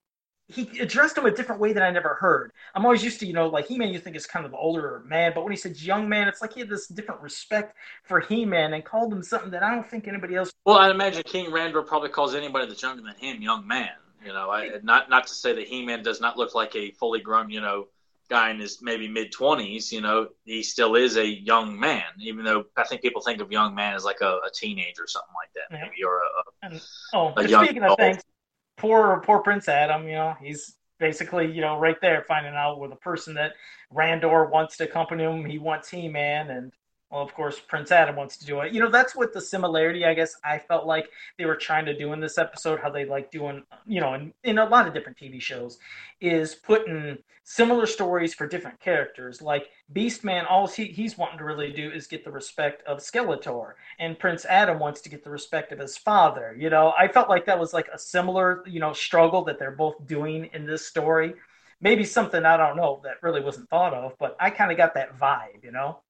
he addressed him a different way than I never heard. I'm always used to, you know, like He Man, you think is kind of older man, but when he said young man, it's like he had this different respect for He Man and called him something that I don't think anybody else. Well, I'd imagine King Randor probably calls anybody that's younger than him young man. You know, I, not not to say that He Man does not look like a fully grown, you know, guy in his maybe mid twenties. You know, he still is a young man, even though I think people think of young man as like a, a teenager or something like that, maybe or a, a, and, oh, a young speaking of things, poor poor Prince Adam, you know, he's basically, you know, right there finding out with a person that Randor wants to accompany him. He wants He Man, and well, of course, Prince Adam wants to do it. You know, that's what the similarity, I guess, I felt like they were trying to do in this episode, how they like doing, you know, in, in a lot of different TV shows, is putting similar stories for different characters. Like Beastman, all he, he's wanting to really do is get the respect of Skeletor, and Prince Adam wants to get the respect of his father. You know, I felt like that was like a similar, you know, struggle that they're both doing in this story. Maybe something I don't know that really wasn't thought of, but I kind of got that vibe, you know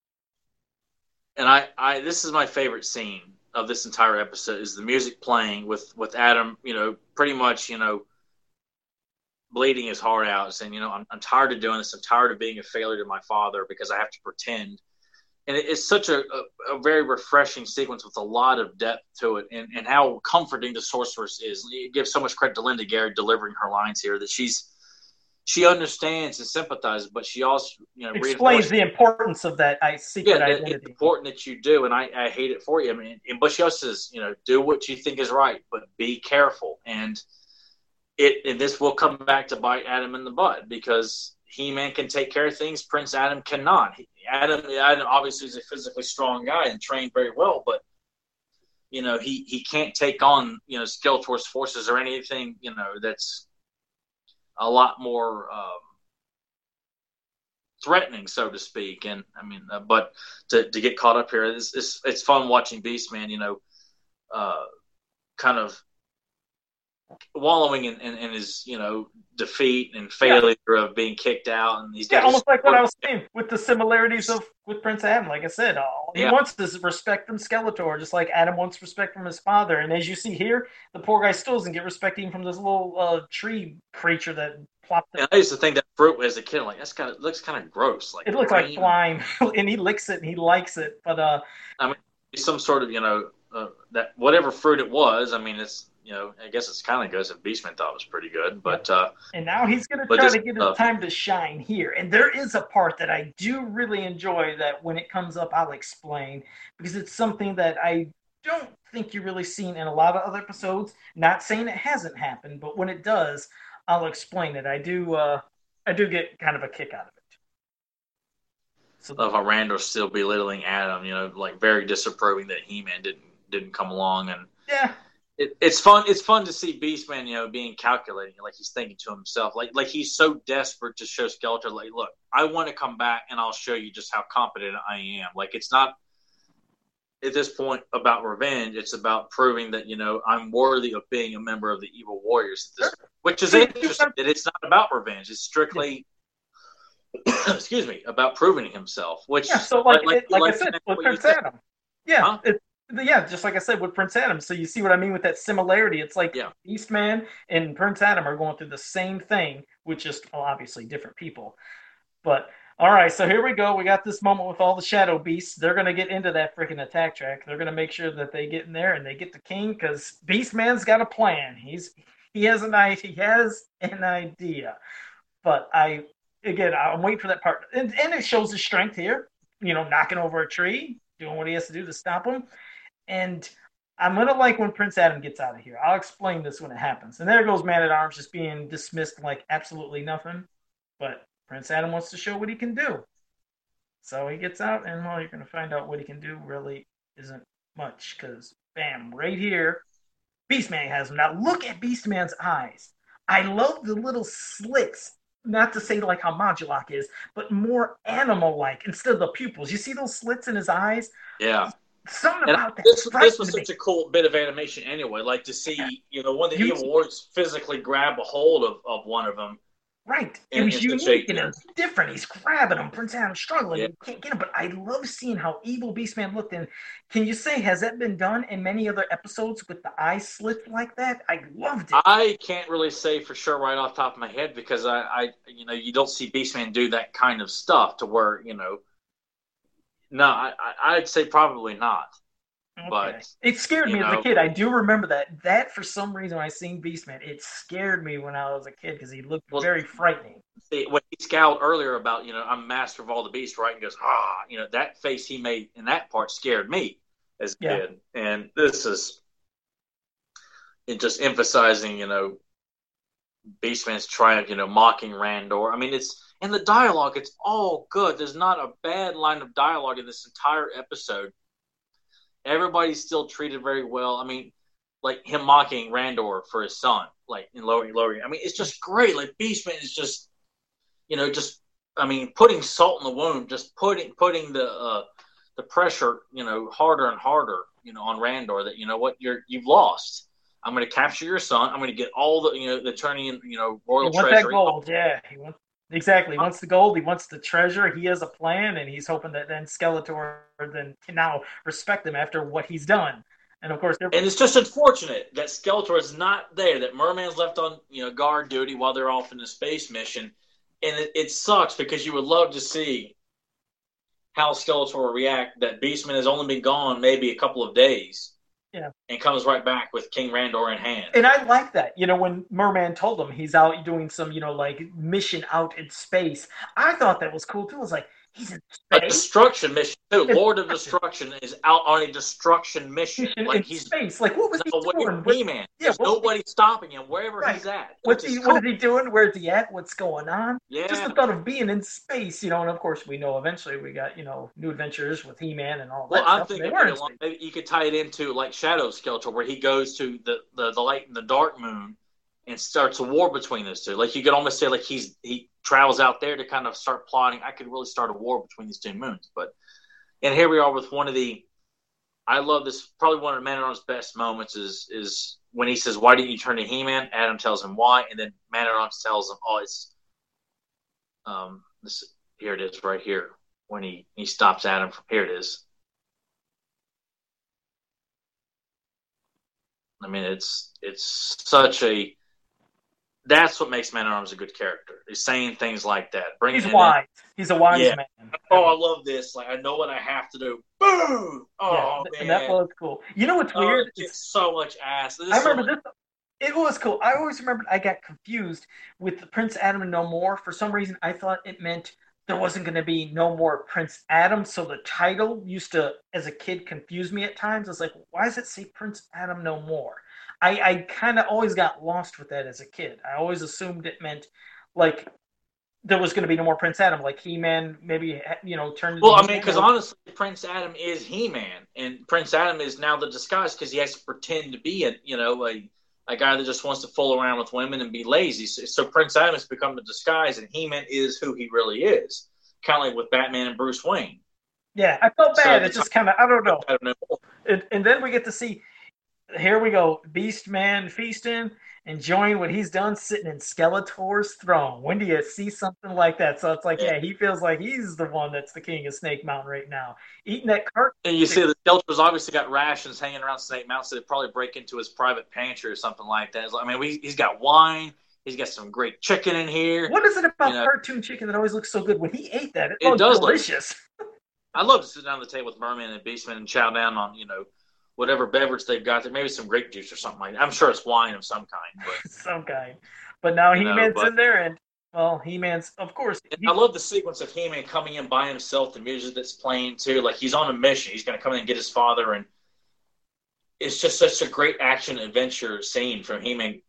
and I, I this is my favorite scene of this entire episode is the music playing with with Adam, you know, pretty much, you know, bleeding his heart out, saying, you know, I'm, I'm tired of doing this. I'm tired of being a failure to my father because I have to pretend. And it, it's such a, a, a, very refreshing sequence with a lot of depth to it, and, and how comforting the sorceress is. It gives so much credit to Linda Gary delivering her lines here that she's she understands and sympathizes, but she also you know explains the importance of that I see yeah, identity. It's important that you do, and I, I hate it for you. I mean, and, but she also says, you know, do what you think is right, but be careful. And it and this will come back to bite Adam in the butt because He Man can take care of things, Prince Adam cannot. Adam, Adam obviously is a physically strong guy and trained very well, but you know he he can't take on you know Skeletor's forces or anything you know that's a lot more um, threatening, so to speak. And I mean, uh, but to, to get caught up here, it's, it's, it's fun watching Beastman, you know, uh, kind of wallowing in, in, in, his, you know, defeat and failure yeah. of being kicked out. And he's yeah, almost like what I was saying with the similarities of with Prince Adam. Like I said, all he yeah. wants is respect from Skeletor, just like Adam wants respect from his father. And as you see here, the poor guy still doesn't get respect even from this little uh, tree creature that plopped. Yeah, I used to think that fruit as a kid, like that's kind of looks kind of gross. Like it looks like slime, <laughs> and he licks it and he likes it. But uh, I mean, some sort of you know uh, that whatever fruit it was. I mean, it's you know, I guess it's kind of good. If Beastman thought was pretty good, but uh, and now he's going to try to get his uh, time to shine here. And there is a part that I do really enjoy that when it comes up, I'll explain because it's something that I don't think you've really seen in a lot of other episodes. Not saying it hasn't happened, but when it does, I'll explain it. I do, uh, I do get kind of a kick out of it. So love how Randor's still belittling Adam. You know, like very disapproving that He-Man didn't didn't come along and yeah it, it's fun. It's fun to see Beastman, you know, being calculating, like he's thinking to himself, like like he's so desperate to show Skeletor, like, look, I want to come back and I'll show you just how competent I am. Like it's not at this point about revenge. It's about proving that you know I'm worthy of being a member of the Evil Warriors. This, which is interesting that it's not about revenge. It's strictly. <clears throat> excuse me, about proving himself. Which yeah, so like like, it, like, like I said, Yeah, huh? it, yeah, just like I said with Prince Adam. So you see what I mean with that similarity. It's like yeah. Beastman and Prince Adam are going through the same thing with just well, obviously different people. But all right, so here we go. We got this moment with all the shadow beasts. They're gonna get into that freaking Attak Trak. They're gonna make sure that they get in there and they get the king because Beastman's got a plan. He's he has an idea. He has an idea. But I again, I'm waiting for that part, and, and it shows his strength here. You know, knocking over a tree, doing what he has to do to stop him. And I'm gonna like when Prince Adam gets out of here. I'll explain this when it happens. And there goes Man at Arms just being dismissed like absolutely nothing. But Prince Adam wants to show what he can do. So he gets out, and well, you're gonna find out what he can do really isn't much, because bam, right here, Beastman has him. Now look at Beastman's eyes. I love the little slits. Not to say like how Modulok is, but more animal-like instead of the pupils. You see those slits in his eyes? Yeah. Something and about that. This, this was such me. a cool bit of animation anyway. Like to see, you know, one of the Evil Warriors physically grab a hold of, of one of them. Right. It was unique and it was different. He's grabbing him. Prince Adam struggling. Yeah. Can't get him. But I love seeing how evil Beastman looked. And can you say, has that been done in many other episodes with the eye slit like that? I loved it. I can't really say for sure right off top of my head because I, I you know, you don't see Beastman do that kind of stuff to where, you know, no, I, I'd say probably not. Okay. But it scared me know, as a kid. I do remember that. That for some reason, when I seen Beastman, it scared me when I was a kid because he looked well, very frightening. See, when he scowled earlier about, you know, I'm master of all the beasts, right? And goes, ah, you know, that face he made in that part scared me as a yeah. kid. And this is it just emphasizing, you know, Beastman's triumph, you know, mocking Randor. I mean, it's And the dialogue, it's all good. There's not a bad line of dialogue in this entire episode. Everybody's still treated very well. I mean, like him mocking Randor for his son, like in lowering, lowering. I mean, it's just great. Like Beastman is just, you know, just I mean, putting salt in the wound, just putting putting the uh, the pressure, you know, harder and harder, you know, on Randor. That you know what you're you've lost. I'm going to capture your son. I'm going to get all the you know the turning you know royal he treasury. that gold, yeah. He wants exactly. He wants the gold. He wants the treasure. He has a plan, and he's hoping that then Skeletor then can now respect him after what he's done. And of course, and it's just unfortunate that Skeletor is not there. That Merman's left on you know guard duty while they're off in the space mission, and it, it sucks because you would love to see how Skeletor will react. That Beastman has only been gone maybe a couple of days. Yeah. And comes right back with King Randor in hand. And I like that. You know, when Merman told him he's out doing some, you know, like mission out in space, I thought that was cool too. I was like, A destruction mission too. Lord of Destruction is out on a destruction mission. Mission Like in he's space. Like, what was he doing? from He-Man. yeah, There's nobody stopping him wherever Right. he's at. What's he? What is he doing? Where's he at? What's going on? Yeah. Just the thought of being in space, you know. And of course, we know eventually we got you know new adventures with He-Man and all that Well, I'm thinking they were in maybe, along- maybe you could tie it into like Shadow Skeletor, where he goes to the, the, the light and the dark moon and starts a war between those two. Like you could almost say like he's he travels out there to kind of start plotting. I could really start a war between these two moons. But and here we are with one of the I love this probably one of Man at Arms' best moments is is when he says, Why didn't you turn to He Man? Adam tells him why, and then Man at Arms tells him, Oh, it's um this here it is right here when he, he stops Adam from here it is. I mean, it's it's such a. That's what makes Man at Arms a good character. Is saying things like that. Bringing He's wise. He's a wise Yeah. man. Oh, I love this. Like I know what I have to do. Boom! Oh yeah, and man, that was cool. You know what's oh, weird? it gets so much ass. This I so remember much- this. It was cool. I always remembered I got confused with Prince Adam and No More. For some reason, I thought it meant there wasn't going to be No More Prince Adam. So the title used to, as a kid, confuse me at times. I was like, why does it say Prince Adam No More? I, I kind of always got lost with that as a kid. I always assumed it meant like there was going to be no more Prince Adam, like He Man maybe you know turned. Well, I mean, because honestly, Prince Adam is He-Man, and Prince Adam is now the disguise because he has to pretend to be a you know a a guy that just wants to fool around with women and be lazy. So, so Prince Adam has become the disguise, and He-Man is who he really is. Kind of like with Batman and Bruce Wayne. yeah, I felt bad. the It just kind of I don't know. I don't know. and, and then we get to see here we go. Beast man feasting enjoying what he's done sitting in skeletor's throne. When do you see something like that? So it's like yeah, he feels like he's the one that's the king of snake mountain right now. Eating that cart And you see the Delta's obviously got rations hanging around Snake Mountain, so they probably break into his private pantry or something like that. Like- I mean, we, he's got wine. He's got some great chicken in here. what is it about You know- cartoon chicken that always looks so good? When he ate that it, It does look- delicious. <laughs> I love to sit down at the table with Merman and Beastman and chow down on, you know, whatever beverage they've got there. Maybe some grape juice or something like that. I'm sure it's wine of some kind. But <laughs> some kind but now he-man's in there and well he-man's of course And he- I love the sequence of He-Man coming in by himself, the music that's playing too. Like he's on a mission. He's going to come in and get his father, and it's just such a great action adventure scene from He-Man.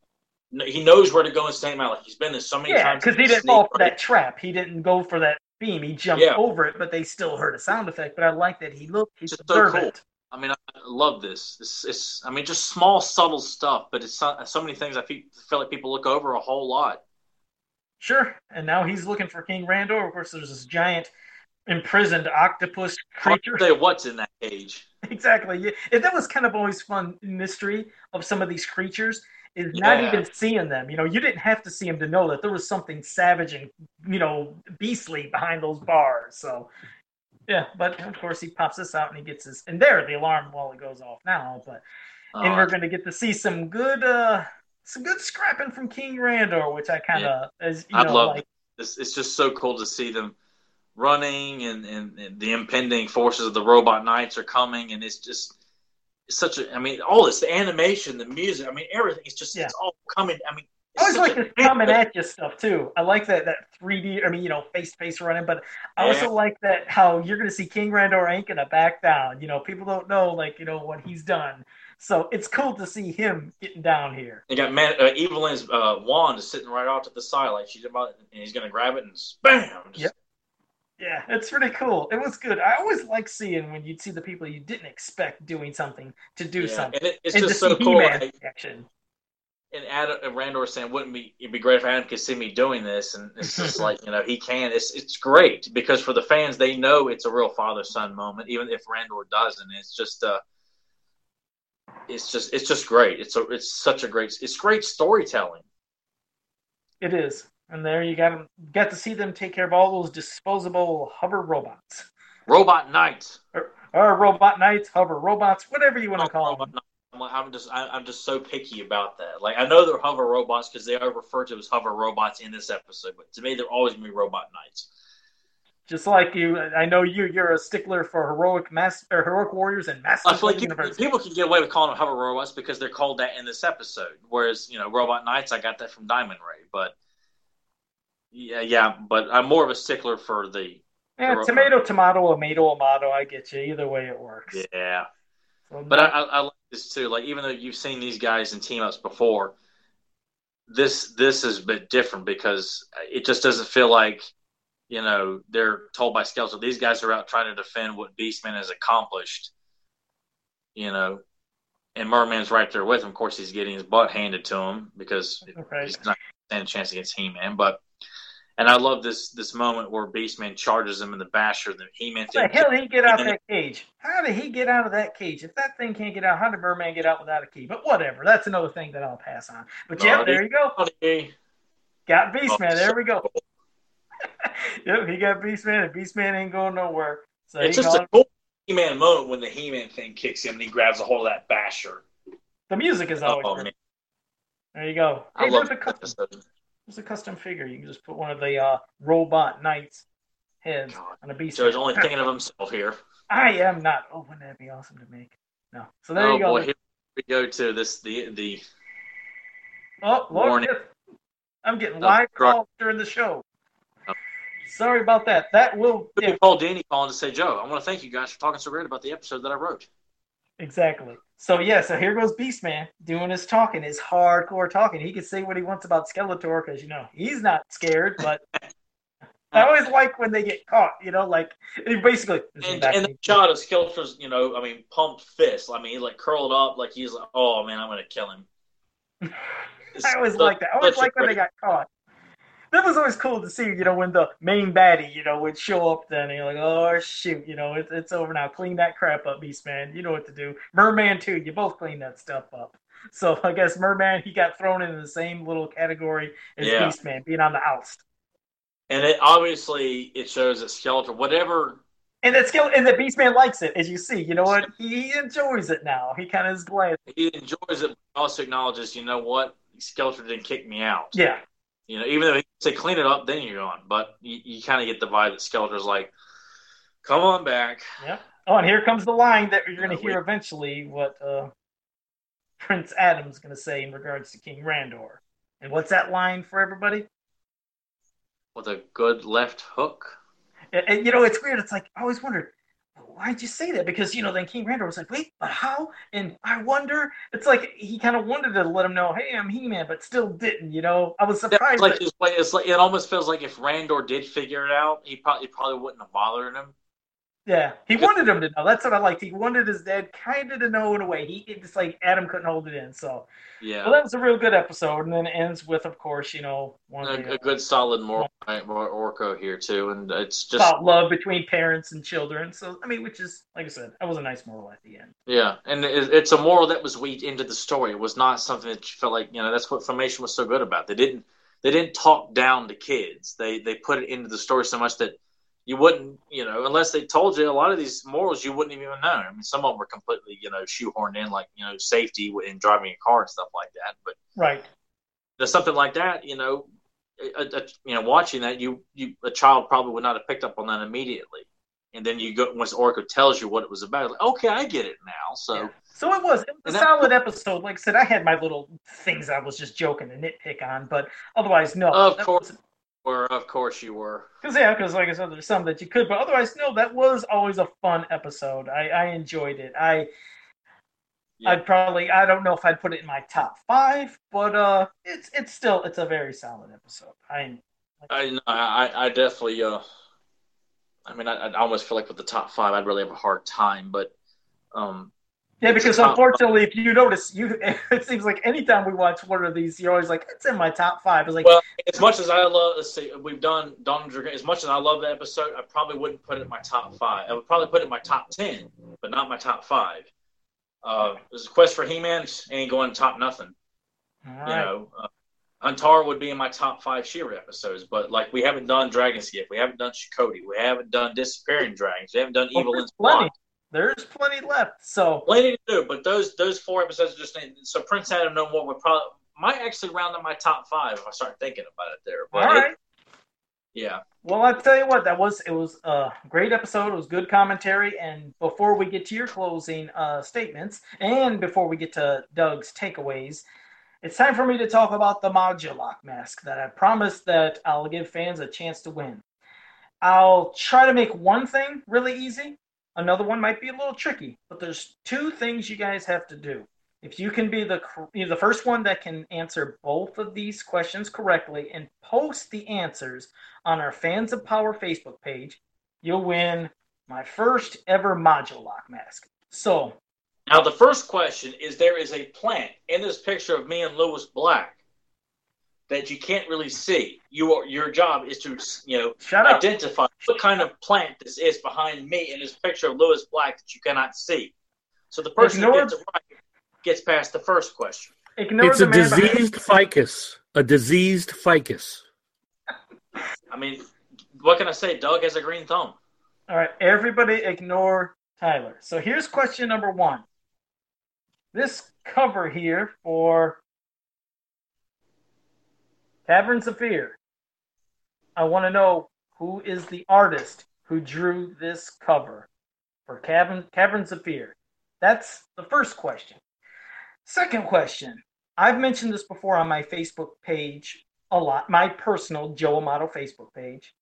He knows where to go and stay out. Like he's been there so many yeah times. because he didn't fall for right that trap he didn't go for that beam he jumped Yeah. over it but they still heard a sound effect but i like that he looked he's Just so observant I mean, I love this. It's, it's I mean, just small, subtle stuff, but it's so, so many things I feel, feel like people look over a whole lot. Sure. And now he's looking for King Randor. Of course, there's this giant imprisoned octopus creature. You what's in that cage. <laughs> exactly. Yeah. And that was kind of always fun mystery of some of these creatures is not even seeing them. You know, you didn't have to see them to know that there was something savage and you know beastly behind those bars. So. Yeah, but of course he pops this out and he gets his and there the alarm well it goes off now, but and Uh, we're going to get to see some good uh some good scrapping from King Randor, which I kind of as you I know love like it's, it's just so cool to see them running and, and, and the impending forces of the robot knights are coming and it's just it's such a i mean all this the animation the music i mean everything it's just Yeah. it's all coming i mean I always like this <laughs> coming at you stuff too. I like that that 3D. I mean, you know, face to face running, but I also Yeah. like that how you're going to see King Randor ain't going to back down. You know, people don't know like you know what he's done, so it's cool to see him getting down here. You got man, uh, Evil-Lyn's uh, wand is sitting right off to the side, like she's about, and he's gonna grab it and bam. Just, Yep. Yeah, it's pretty cool. It was good. I always like seeing when you'd see the people you didn't expect doing something to do yeah. something. And it, it's and just to so cool. Like, action. And Adam and Randor saying, "Wouldn't be it'd be great if Adam could see me doing this?" And it's just <laughs> like you know he can. It's it's great because for the fans, they know it's a real father son moment, even if Randor doesn't. It's just uh, it's just it's just great. It's a it's such a great it's great storytelling. It is. And there you got 'em- got to see them take care of all those disposable hover robots. Robot Knights. Or, or robot knights, hover robots, whatever you want to call them. I'm, I'm just I, I'm just so picky about that. Like I know they're hover robots because they are referred to as hover robots in this episode, but to me they're always gonna be robot knights. Just like you, I know you. You're a stickler for heroic mass or heroic warriors and master I feel like Blade people, can get away with calling them hover robots because they're called that in this episode. Whereas you know robot knights, I got that from Diamond Ray, but yeah, yeah. But I'm more of a stickler for the Yeah, tomato, tomato, tomato, tomato. I get you. Either way, it works. yeah. So, But I, I, I like this too. Like even though you've seen these guys in team ups before, this this is a bit different because it just doesn't feel like you know they're told by Skeletor these guys are out trying to defend what Beastman has accomplished. You know, and Merman's right there with him. Of course, he's getting his butt handed to him because okay. he's not stand a chance against He Man. But and I love this this moment where Beastman charges him in the basher. The He Man How the hell did he get out of that cage? How did he get out of that cage? If that thing can't get out, how did Merman get out without a key? But whatever. That's another thing that I'll pass on. But yeah, there you go. Got Beastman. Oh, There we go. Oh, <laughs> yep, he got Beastman, and Beastman ain't going nowhere. So It's just a cool He-Man moment when the He-Man thing kicks him and he grabs a hold of that basher. the music is oh, always Oh good. man, There you go. I Hey, love a episode. There's a custom figure. You can just put one of the uh, robot knights heads on a beast. Joe's only thinking of himself here. I am not. Oh, wouldn't that be awesome to make? No. So there oh you go. boy, here we go to this the the Oh, Lord, I'm getting Oh, live calls during the show. Oh. Sorry about that. That will yeah, Paul Dini calling to say, Joe, I want to thank you guys for talking so great about the episode that I wrote. Exactly. So yeah, so here goes Beastman doing his talking, his hardcore talking. He can say what he wants about Skeletor because you know he's not scared. But <laughs> I always like when they get caught. You know, like basically. And, and the shot of Skeletor's, you know, I mean, pumped fist. I mean, like curled up like he's like, oh man, I'm gonna kill him. <laughs> I always like that. I always like when they got caught. That was always cool to see, you know, when the main baddie, you know, would show up then and you're like, oh shoot, you know, it's it's over now. Clean that crap up, Beast Man. You know what to do. Merman too, you both clean that stuff up. So <laughs> I guess Merman he got thrown into the same little category as Yeah. Beastman, being on the oust. And it obviously it shows that Skeletor, whatever And that skill and the Beastman likes it, as you see. You know what? He enjoys it now. He kind of is glad. he enjoys it, but also acknowledges, you know what, Skeletor didn't kick me out. Yeah. You know, even though he say clean it up, then you're gone. But you, you kind of get the vibe that Skeletor's like, come on back. Yeah. Oh, and here comes the line that you're going to hear eventually what uh, Prince Adam's going to say in regards to King Randor. And what's that line for everybody? with a good left hook. And, and, you know, it's weird. It's like, I always wondered, why'd you say that? Because, you know, then King Randor was like, wait, but how? And I wonder, it's like he kind of wanted to let him know, hey, I'm He Man, but still didn't, you know? I was surprised. like that-. It's like it almost feels like if Randor did figure it out, he probably he probably wouldn't have bothered him. Yeah, he wanted him to know. That's what I liked. He wanted his dad kind of to know in a way. He it's like Adam couldn't hold it in. So, Yeah, well, that was a real good episode. And then it ends with, of course, you know, one of the, a, a good solid moral more Orko here too, and it's just about love between parents and children. So I mean, which is like I said, that was a nice moral at the end. yeah, and it, it's a moral that was weaved into the story. It was not something that you felt like you know. That's what Filmation was so good about. They didn't they didn't talk down to kids. They they put it into the story so much that you wouldn't you know unless they told you a lot of these morals you wouldn't even know. I mean, some of them were completely you know shoehorned in, like you know safety in driving a car and stuff like that, but. Right. there's something like that, you know, a, a, you know, watching that, you, you, a child probably would not have picked up on that immediately. and then you go once Orko tells you what it was about. Like, okay, I get it now. So. Yeah. So it was, it was a that- solid episode. Like I said, I had my little things I was just joking and nitpick on, but otherwise, no. Of course. was- Or of course you were. Because yeah, because like I said, there's some that you could, but otherwise, no. That was always a fun episode. I, I enjoyed it. I Yeah. I'd probably I don't know if I'd put it in my top five, but uh, it's it's still it's a very solid episode. I I I, I definitely. Uh, I mean, I, I almost feel like with the top five, I'd really have a hard time. But um, yeah, because unfortunately, if you notice, you <laughs> it seems like anytime we watch one of these, you're always like, it's in my top five. It's like, well, as much as I love, let's see, we've done of Dragon. As much as I love that episode, I probably wouldn't put it in my top five. I would probably put it in my top ten, but not my top five. Uh, this is Quest for He-Man ain't going top nothing. all You right. know, uh, Antara would be in my top five She-Ra episodes, but like we haven't done Dragon's Gift, we haven't done Chakotay, we haven't done Disappearing Dragons, we haven't done Well, Evil-Lyn's there's plenty. There's plenty left. So Plenty to do, but those those four episodes are just so Prince Adam No More would probably might actually round up my top five if I start thinking about it there. But all it- yeah, Well, I tell you what, that was it was a great episode. It was good commentary. And before we get to your closing uh, statements, and before we get to Doug's takeaways, it's time for me to talk about the Modulok mask that I promised that I'll give fans a chance to win. I'll try to make one thing really easy. Another one might be a little tricky, but there's two things you guys have to do. If you can be the you're the first one that can answer both of these questions correctly and post the answers on our Fans of Power Facebook page, you'll win my first ever Modulok mask. So, Now the first question is: There is a plant in this picture of me and Lewis Black that you can't really see. You are, your job is to you know shut identify what kind of plant this is behind me in this picture of Lewis Black that you cannot see. So the person who gets it right gets past the first question. Ignore It's the a man behind- diseased ficus. A diseased ficus. I mean, what can I say? Doug has a green thumb. All right, everybody ignore Tyler. So here's question number one. This cover here for Caverns of Fear. I want to know who is the artist who drew this cover for Cavern, Caverns of Fear. That's the first question. Second question. I've mentioned this before on my Facebook page a lot, my personal Joe Amato Facebook page.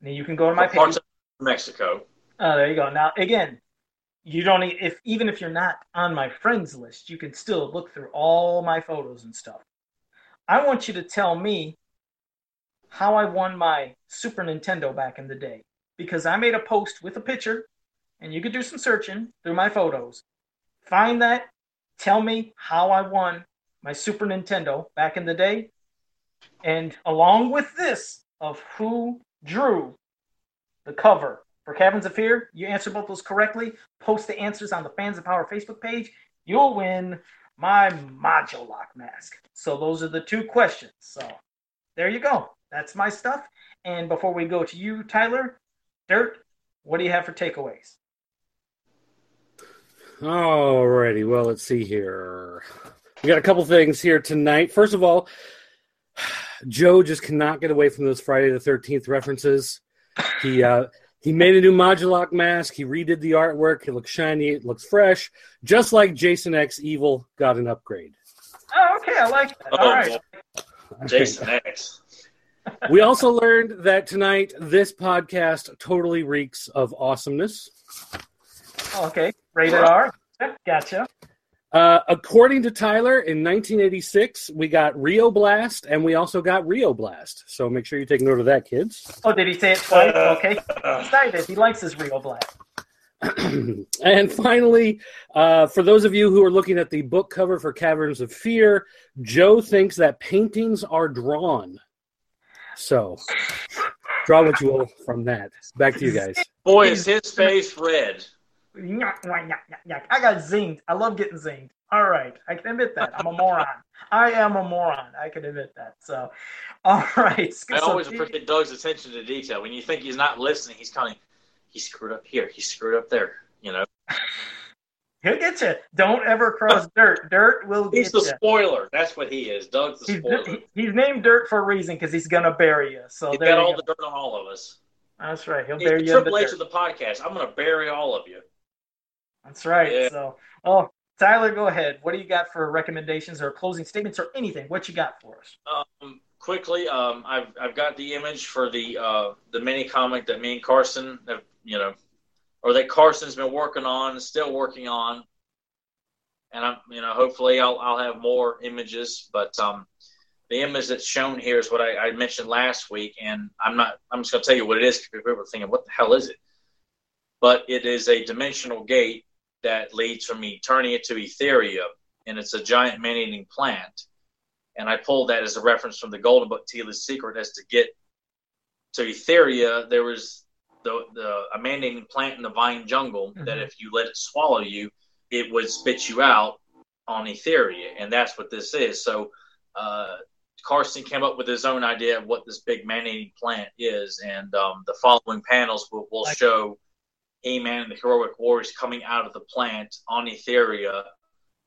Now you can go to my page. Mexico. Oh, there you go. Now, again, you don't need, if even if you're not on my friends list, you can still look through all my photos and stuff. I want you to tell me how I won my Super Nintendo back in the day because I made a post with a picture, and you could do some searching through my photos. Find that, tell me how I won my Super Nintendo back in the day, and along with this of who drew the cover for Caverns of Fear. You answer both those correctly. Post the answers on the Fans of Power Facebook page. You'll win my Modulok mask. So those are the two questions. So there you go. That's my stuff. And before we go to you, Tyler, Dirt, what do you have for takeaways? Alrighty, well, let's see here. We got a couple things here tonight. First of all, Joe just cannot get away from those Friday the Thirteenth references. He uh, he made a new Modulok mask. He redid the artwork. It looks shiny. It looks fresh, just like Jason X Evil got an upgrade. Oh, okay. I like that. All Oh, right. boy. Jason X. <laughs> we also learned that tonight this podcast totally reeks of awesomeness. Okay. Rated R. Gotcha. Uh, according to Tyler, in 1986, we got Rio Blast and we also got Rio Blast. So make sure you take note of that, kids. Oh, did he say it twice? Okay. Excited. He likes his Rio Black. <clears throat> and finally, uh, for those of you who are looking at the book cover for Caverns of Fear, Joe thinks that paintings are drawn. So draw what you will from that. Back to you guys. Boy, is his face red. Yuck, yuck, yuck, yuck, yuck. I got zinged. I love getting zinged. All right. I can admit that. I'm a moron. I am a moron. I can admit that. So, all right. I So, always appreciate Doug's attention to detail. When you think he's not listening, he's kind of he screwed up here, he screwed up there. You know, He'll get you. Don't ever cross <laughs> dirt. Dirt will he's get the spoiler. That's what he is. Doug's the He's, spoiler. he- he's named Dirt for a reason because he's going to bury you. So, He's there got all go. the dirt on all of us. That's right. He'll It's bury the you in the Triple H dirt. of the podcast. I'm going to bury all of you. That's right. Yeah. So, oh, Tyler, go ahead. What do you got for recommendations or closing statements or anything? What you got for us? Um, quickly, um, I've I've got the image for the uh, the mini comic that me and Carson have, you know, or that Carson's been working on, still working on, and I'm, you know, hopefully I'll I'll have more images, but um, the image that's shown here is what I, I mentioned last week, and I'm not. I'm just going to tell you what it is. Because people are thinking, what the hell is it? But it is a dimensional gate that leads from Eternia to Etheria, and it's a giant man-eating plant and I pulled that as a reference from the Golden Book Teela's secret as to get to Etheria. There was the the a man-eating plant in the vine jungle that Mhm. if you let it swallow you, it would spit you out on Etheria, and that's what this is. So uh, Carson came up with his own idea of what this big man-eating plant is, and um, the following panels will, will show He-Man and the heroic warriors coming out of the plant on Etheria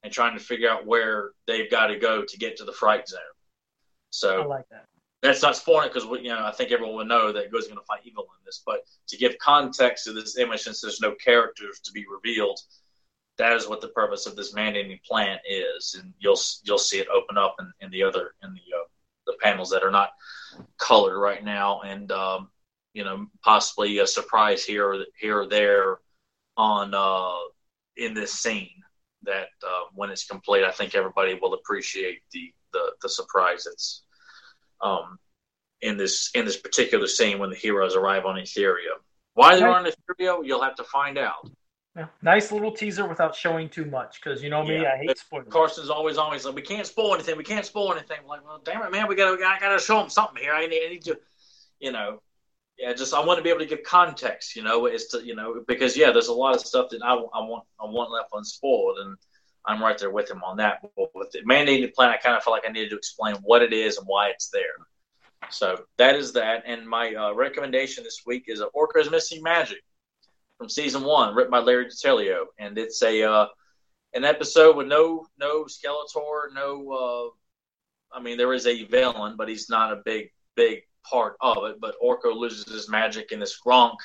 and trying to figure out where they've got to go to get to the fright zone. So I like that. That's not spoiling because you know I think everyone will know that Go's going to fight evil in this. But to give context to this image, since there's no characters to be revealed, that is what the purpose of this man-eating plant is, and you'll you'll see it open up in, in the other in the uh, the panels that are not colored right now, and um, you know possibly a surprise here or here or there on uh, in this scene that uh, when it's complete, I think everybody will appreciate the the, the surprise that's um, in this in this particular scene when the heroes arrive on Etheria. Why they're on Etheria, you'll have to find out. Yeah. Nice little teaser without showing too much because you know me, Yeah. I hate spoilers. Carson's always always like, we can't spoil anything. We can't spoil anything. I'm like, well, damn it, man, we gotta I gotta show them something here. I need, I need to, you know, yeah. Just I want to be able to give context. You know, is to you know because yeah, there's a lot of stuff that I, I want I want left unspoiled, and I'm right there with him on that. But with the mandated plan, I kind of felt like I needed to explain what it is and why it's there. So that is that. And my uh, recommendation this week is Orko's Missing Magic from season one, written by Larry DiTillio, and it's a uh, an episode with no no Skeletor, no. Uh, I mean, there is a villain, but he's not a big big part of it. But Orko loses his magic in this Gronk,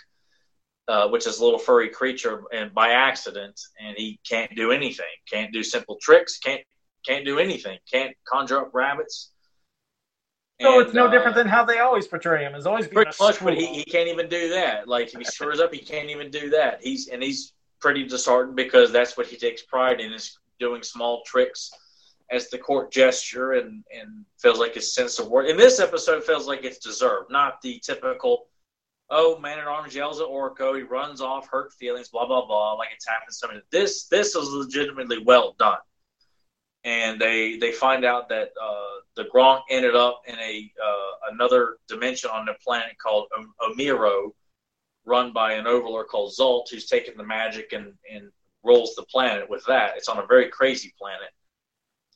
uh, which is a little furry creature, and by accident, and he can't do anything. Can't do simple tricks. Can't can't do anything. Can't conjure up rabbits. So And, it's no uh, different than how they always portray him. As always being pretty a much, but he, he can't even do that. Like if he screws up, he can't even do that. He's and he's pretty disheartened because that's what he takes pride in is doing small tricks as the court gesture and and feels like his sense of worth. In this episode, feels like it's deserved, not the typical. Oh, man at arms yells at Orko. He runs off, hurt feelings, blah blah blah. Like it's happened to somebody. This this is legitimately well done, and they they find out that uh, the Gronk ended up in a uh, another dimension on the planet called O- Omiro, run by an overlord called Zult, who's taken the magic and and rolls the planet with that. It's on a very crazy planet,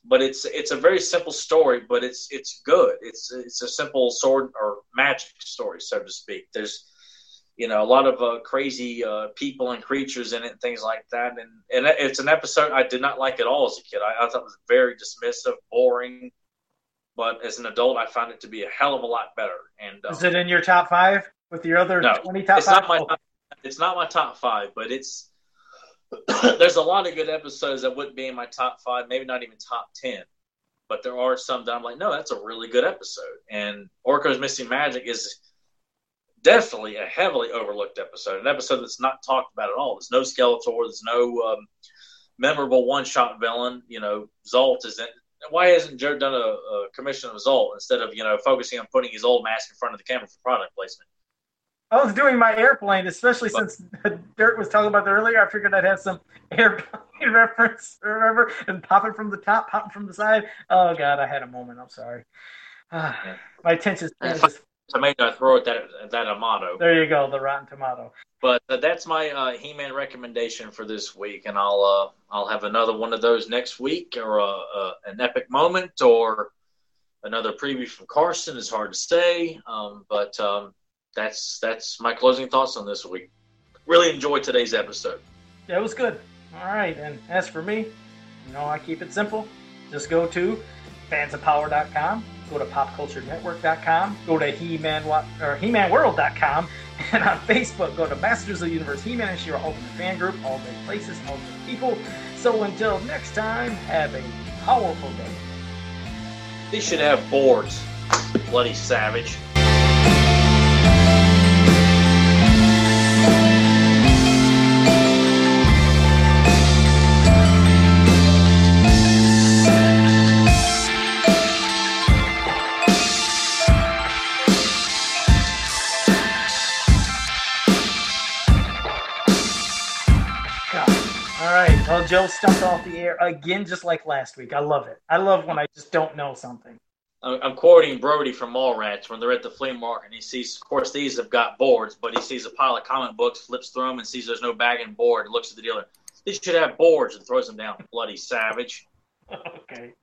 but it's it's a very simple story, but it's it's good. It's it's a simple sword or magic story, so to speak. There's you know a lot of uh, crazy uh, people and creatures in it, and things like that. And and it's an episode I did not like at all as a kid. I, I thought it was very dismissive, boring. But as an adult, I found it to be a hell of a lot better. And um, Is it in your top five with your other No, twenty top it's five? not my Oh, it's not my top five, but it's <coughs> there's a lot of good episodes that wouldn't be in my top five, maybe not even top ten. But there are some that I'm like, no, that's a really good episode. And Orko's Missing Magic is definitely a heavily overlooked episode, an episode that's not talked about at all. There's no Skeletor, there's no um, memorable one-shot villain. You know, Zolt isn't. Why hasn't Joe done a, a commission of Zolt instead of you know focusing on putting his old mask in front of the camera for product placement? I was doing my airplane, especially since <laughs> Dirt was talking about that earlier. I figured I'd have some <laughs> airplane <laughs> reference, remember, and popping from the top, popping from the side. Oh God, I had a moment. I'm sorry. Ah, <sighs> Yeah. my attention span Yeah. tomato, I throw it that that Amato. there. You go, the Rotten Tomato. But uh, that's my uh, He-Man recommendation for this week, and I'll uh, I'll have another one of those next week, or uh, uh, an epic moment, or another preview from Carson. It's hard to say, um, but um, that's that's my closing thoughts on this week. Really enjoyed today's episode. Yeah, it was good. All right, and as for me, you know, I keep it simple. Just go to fansofpower.com, go to popculturenetwork.com, go to He-Man or He-ManWorld.com, <laughs> and on Facebook, go to Masters of the Universe He-Man and She-Ra Ultimate Fan Group, all the places, all the people. So until next time, have a powerful day. They should have boards, bloody savage. Joe stumped off the air again, just like last week. I love it. I love when I just don't know something. I'm quoting Brody from Mallrats when they're at the flea market and he sees, of course, these have got boards, but he sees a pile of comic books, flips through them, and sees there's no bag and board. Looks at the dealer. These should have boards and throws them down. Bloody savage. <laughs> okay.